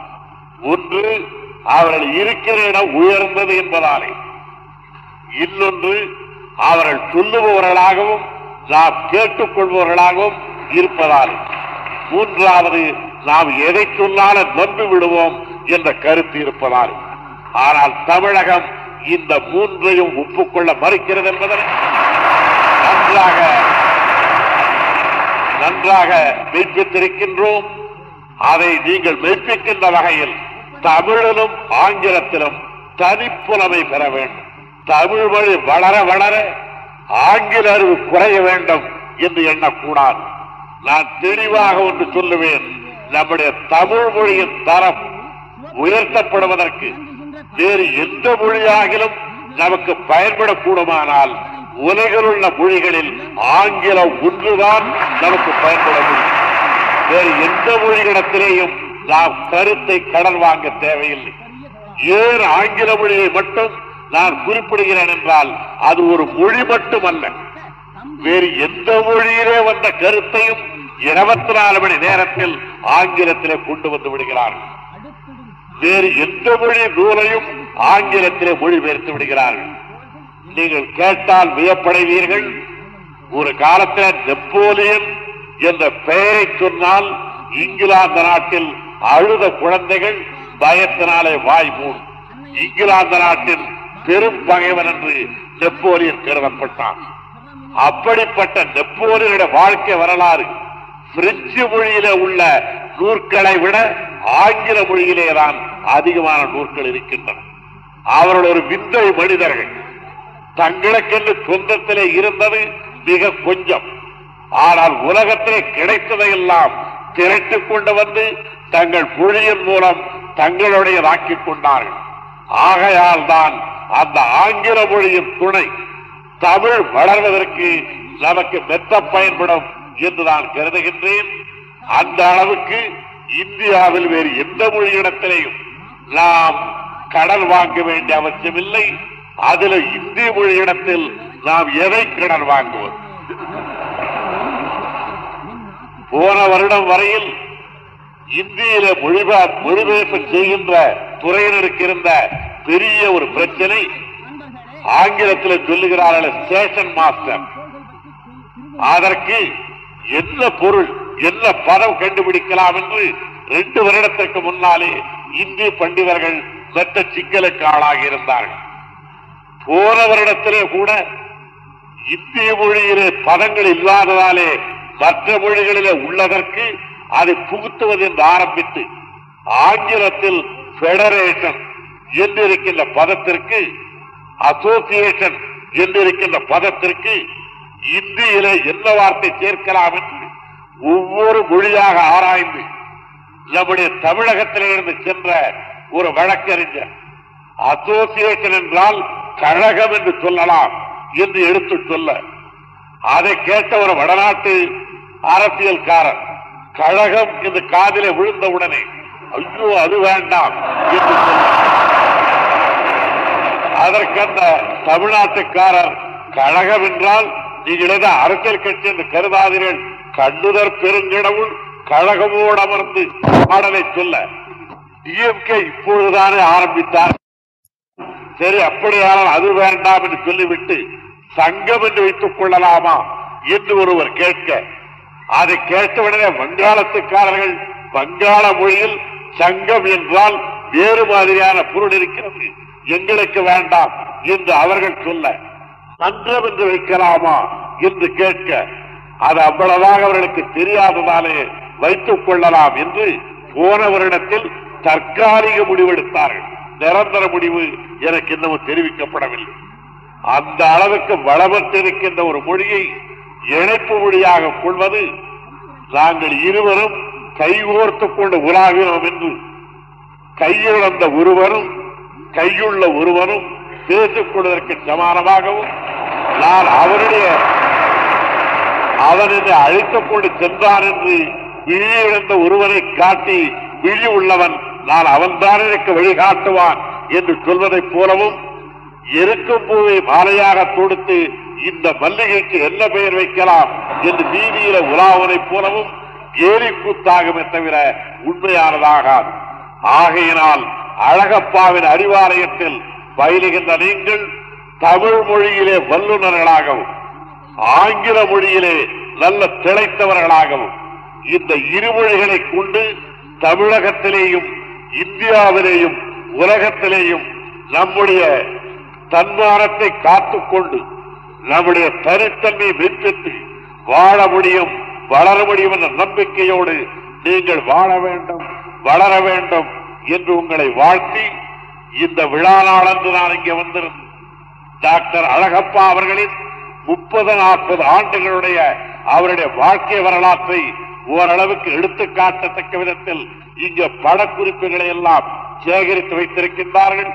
ஒன்று அவர்கள் இருக்கிற இடம் உயர்ந்தது என்பதாலே. இன்னொன்று அவர்கள் சொல்லுபவர்களாகவும் நாம் கேட்டுக்கொள்பவர்களாகவும் இருப்பதால். மூன்றாவது நாம் எதை சொன்னாலும் நம்பி விடுவோம் என்ற கருத்து இருப்பதால். ஆனால் தமிழகம் இந்த மூன்றையும் ஒப்புக்கொள்ள மறுக்கிறது என்பதை நன்றாக நன்றாக மெய்ப்பித்திருக்கின்றோம். அதை நீங்கள் மெய்ப்பிக்கின்ற வகையில் தமிழிலும் ஆங்கிலத்திலும் தனிப்புலமை பெற வேண்டும். தமிழ் மொழி வளர வளர ஆங்கில அறிவு குறைய வேண்டும் என்று எண்ணக்கூடாது. நான் தெளிவாக ஒன்று சொல்லுவேன் நம்முடைய தமிழ் மொழியின் தரம் உயர்த்தப்படுவதற்கு வேறு எந்த மொழியாகிலும் நமக்கு பயன்படக்கூடுமானால் உலகில் உள்ள மொழிகளில் ஆங்கிலம் ஒன்றுதான் நமக்கு பயன்பட முடியும். வேறு எந்த மொழியிடத்திலேயும் நாம் கருத்தை கடன் வாங்க தேவையில்லை. ஏன் ஆங்கில மொழியை மட்டும் நான் குறிப்பிடுகிறேன் என்றால் அது ஒரு மொழி மட்டுமல்ல. வேறு எந்த மொழியிலே வந்த கருத்தையும் இருபத்தி நாலு மணி நேரத்தில் ஆங்கிலத்திலே கொண்டு வந்து விடுகிறார்கள் வேறு எந்த மொழி நூலையும் ஆங்கிலத்திலே மொழிபெயர்த்து விடுகிறார்கள் நீங்கள் கேட்டால் வியப்படைவீர்கள். ஒரு காலத்தில் நெப்போலியன் என்ற பெயரை சொன்னால் இங்கிலாந்து நாட்டில் அழுத குழந்தைகள் பயத்தினாலே வாய் மூடும். இங்கிலாந்து நாட்டின் பெரும் பகைவன் என்று நெப்போலியன் கருதப்பட்டான். அப்படிப்பட்ட நெப்போலியனுடைய வாழ்க்கை வரலாறு பிரெஞ்சு மொழியில உள்ள நூற்களை விட ஆங்கில மொழியிலே தான் அதிகமான நூற்கள் இருக்கின்றன. அவர்கள் ஒரு விந்தை மனிதர்கள். தங்களுக்கென்று சொந்தத்திலே இருந்தது மிக கொஞ்சம். ஆனால் உலகத்திலே கிடைத்ததையெல்லாம் திரட்டிக் கொண்டு வந்து தங்கள் மொழியின் மூலம் தங்களுடைய ராக்கிக் கொண்டார்கள். ஆகையால் தான் அந்த ஆங்கில மொழியின் துணை தமிழ் வளர்வதற்கு நமக்கு மெத்த பயன்படும் என்று நான் கருதுகின்றேன். அந்த அளவுக்கு இந்தியாவில் வேறு எந்த மொழியிடத்திலேயும் நாம் கடன் வாங்க வேண்டிய அவசியமில்லை. அதில் இந்திய மொழியிடத்தில் நாம் எதை கடன் வாங்குவோம்? போன வருடம் வரையில் இந்தியில மொழிபா மொழிபெயர்ப்பு செய்கின்ற துறையினருக்கு இருந்த பெரிய ஒரு பிரச்சனை ஆங்கிலத்தில் சொல்லுகிறார்கள் ஸ்டேஷன் மாஸ்டர் அதற்கு என்ன பொருள் என்ன பதம் கண்டுபிடிக்கலாம் என்று ரெண்டு வருடத்திற்கு முன்னாலே இந்திய பண்டிதர்கள் மெத்த சிக்கலுக்கு ஆளாகி இருந்தார்கள். போன வருடத்திலே கூட இந்திய மொழியிலே பதங்கள் இல்லாததாலே மற்ற மொழிகளிலே உள்ளதற்கு அதை புகுத்துவது என்று ஆரம்பித்து ஆங்கிலத்தில் பெடரேஷன் என்றிருக்கின்ற பதத்திற்கு அசோசியேஷன் என்றிருக்கின்ற பதத்திற்கு இந்தியிலே என்ன வார்த்தை சேர்க்கலாம் என்று ஒவ்வொரு மொழியாக ஆராய்ந்து நம்முடைய தமிழகத்திலிருந்து சென்ற ஒரு வழக்கறிஞர் அசோசியேஷன் என்றால் கழகம் என்று சொல்லலாம் என்று எடுத்து சொல்ல. அதை கேட்ட ஒரு வடநாட்டு அரசியல்காரர் கழகம் இந்த காதிலே விழுந்தவுடனே ஐயோ அது வேண்டாம் என்று அதற்கு அந்த தமிழ்நாட்டுக்காரர் கழகம் என்றால் நீங்கள் அரசியல் கட்சி என்று கருதாதீர்கள். கண்ணுதர் பெருங்கிடவுள் கழகமோடு அமர்ந்து பாடலை சொல்ல. டிஎம்கே இப்பொழுதுதானே ஆரம்பித்தார். சரி அப்படியானால் அது வேண்டாம் என்று சொல்லிவிட்டு சங்கம் என்று வைத்துக் கொள்ளலாமா? என்று ஒருவர் கேட்க அதை கேட்டவுடனே வங்காளத்துக்காரர்கள் வங்காள மொழியில் சங்கம் என்றால் வேறு மாதிரியான பொருள் இருக்கிறது. எங்களுக்கு வேண்டாம் என்று அவர்கள் சொல்ல மன்றம் என்று வைக்கலாமா? என்று கேட்க அது அவ்வளவாக அவர்களுக்கு தெரியாததாலே வைத்துக் கொள்ளலாம் என்று போன வருடத்தில் தற்காலிக முடிவெடுத்தார்கள். நிரந்தர முடிவு எனக்கு இன்னமும் தெரிவிக்கப்படவில்லை. அந்த அளவுக்கு வளமற்றிருக்கின்ற ஒரு மொழியை இணைப்பு வழியாக கொள்வது நாங்கள் இருவரும் கைகோர்த்து கொண்டு உலாவினோம் என்று கையிழந்த ஒருவரும் கையுள்ள ஒருவரும் பேசிக் கொள்வதற்கு சமானமாகவும் நான் அவருடைய அவன் என்னை அழைத்துக் கொண்டு சென்றான் என்று விழியிழந்த ஒருவரை காட்டி விழி உள்ளவன் நான் அவன்தான் எனக்கு வழிகாட்டுவான் என்று சொல்வதைப் போலவும் எருக்கும் பூவை மாலையாக தொடுத்து இந்த மல்லிகைக்கு என்ன பெயர் வைக்கலாம் என்று வீதியில உலாவனை போலவும் ஏறி கூத்தாகுமே தவிர உண்மையானதாகாது. ஆகையினால் அழகப்பாவின் அறிவாலயத்தில் பயிலுகின்ற நீங்கள் தமிழ் மொழியிலே வல்லுநர்களாகவும் ஆங்கில மொழியிலே நல்ல திளைத்தவர்களாகவும் இந்த இருமொழிகளை கொண்டு தமிழகத்திலேயும் இந்தியாவிலேயும் உலகத்திலேயும் நம்முடைய தன்மானத்தை காத்துக்கொண்டு நம்முடைய தனித்தன்மை வெற்றித்து வாழ முடியும் வளர முடியும் என்ற நம்பிக்கையோடு நீங்கள் வாழ வேண்டும் வளர வேண்டும் என்று உங்களை வாழ்த்தி இந்த விழா நாளன்று நான் இங்கே வந்திருந்தேன் டாக்டர் அழகப்பா அவர்களின் முப்பது நாற்பது ஆண்டுகளுடைய அவருடைய வாழ்க்கை வரலாற்றை ஓரளவுக்கு எடுத்து காட்டத்தக்க விதத்தில் இங்கே படக்குறிப்புகளை எல்லாம் சேகரித்து வைத்திருக்கின்றார்கள்.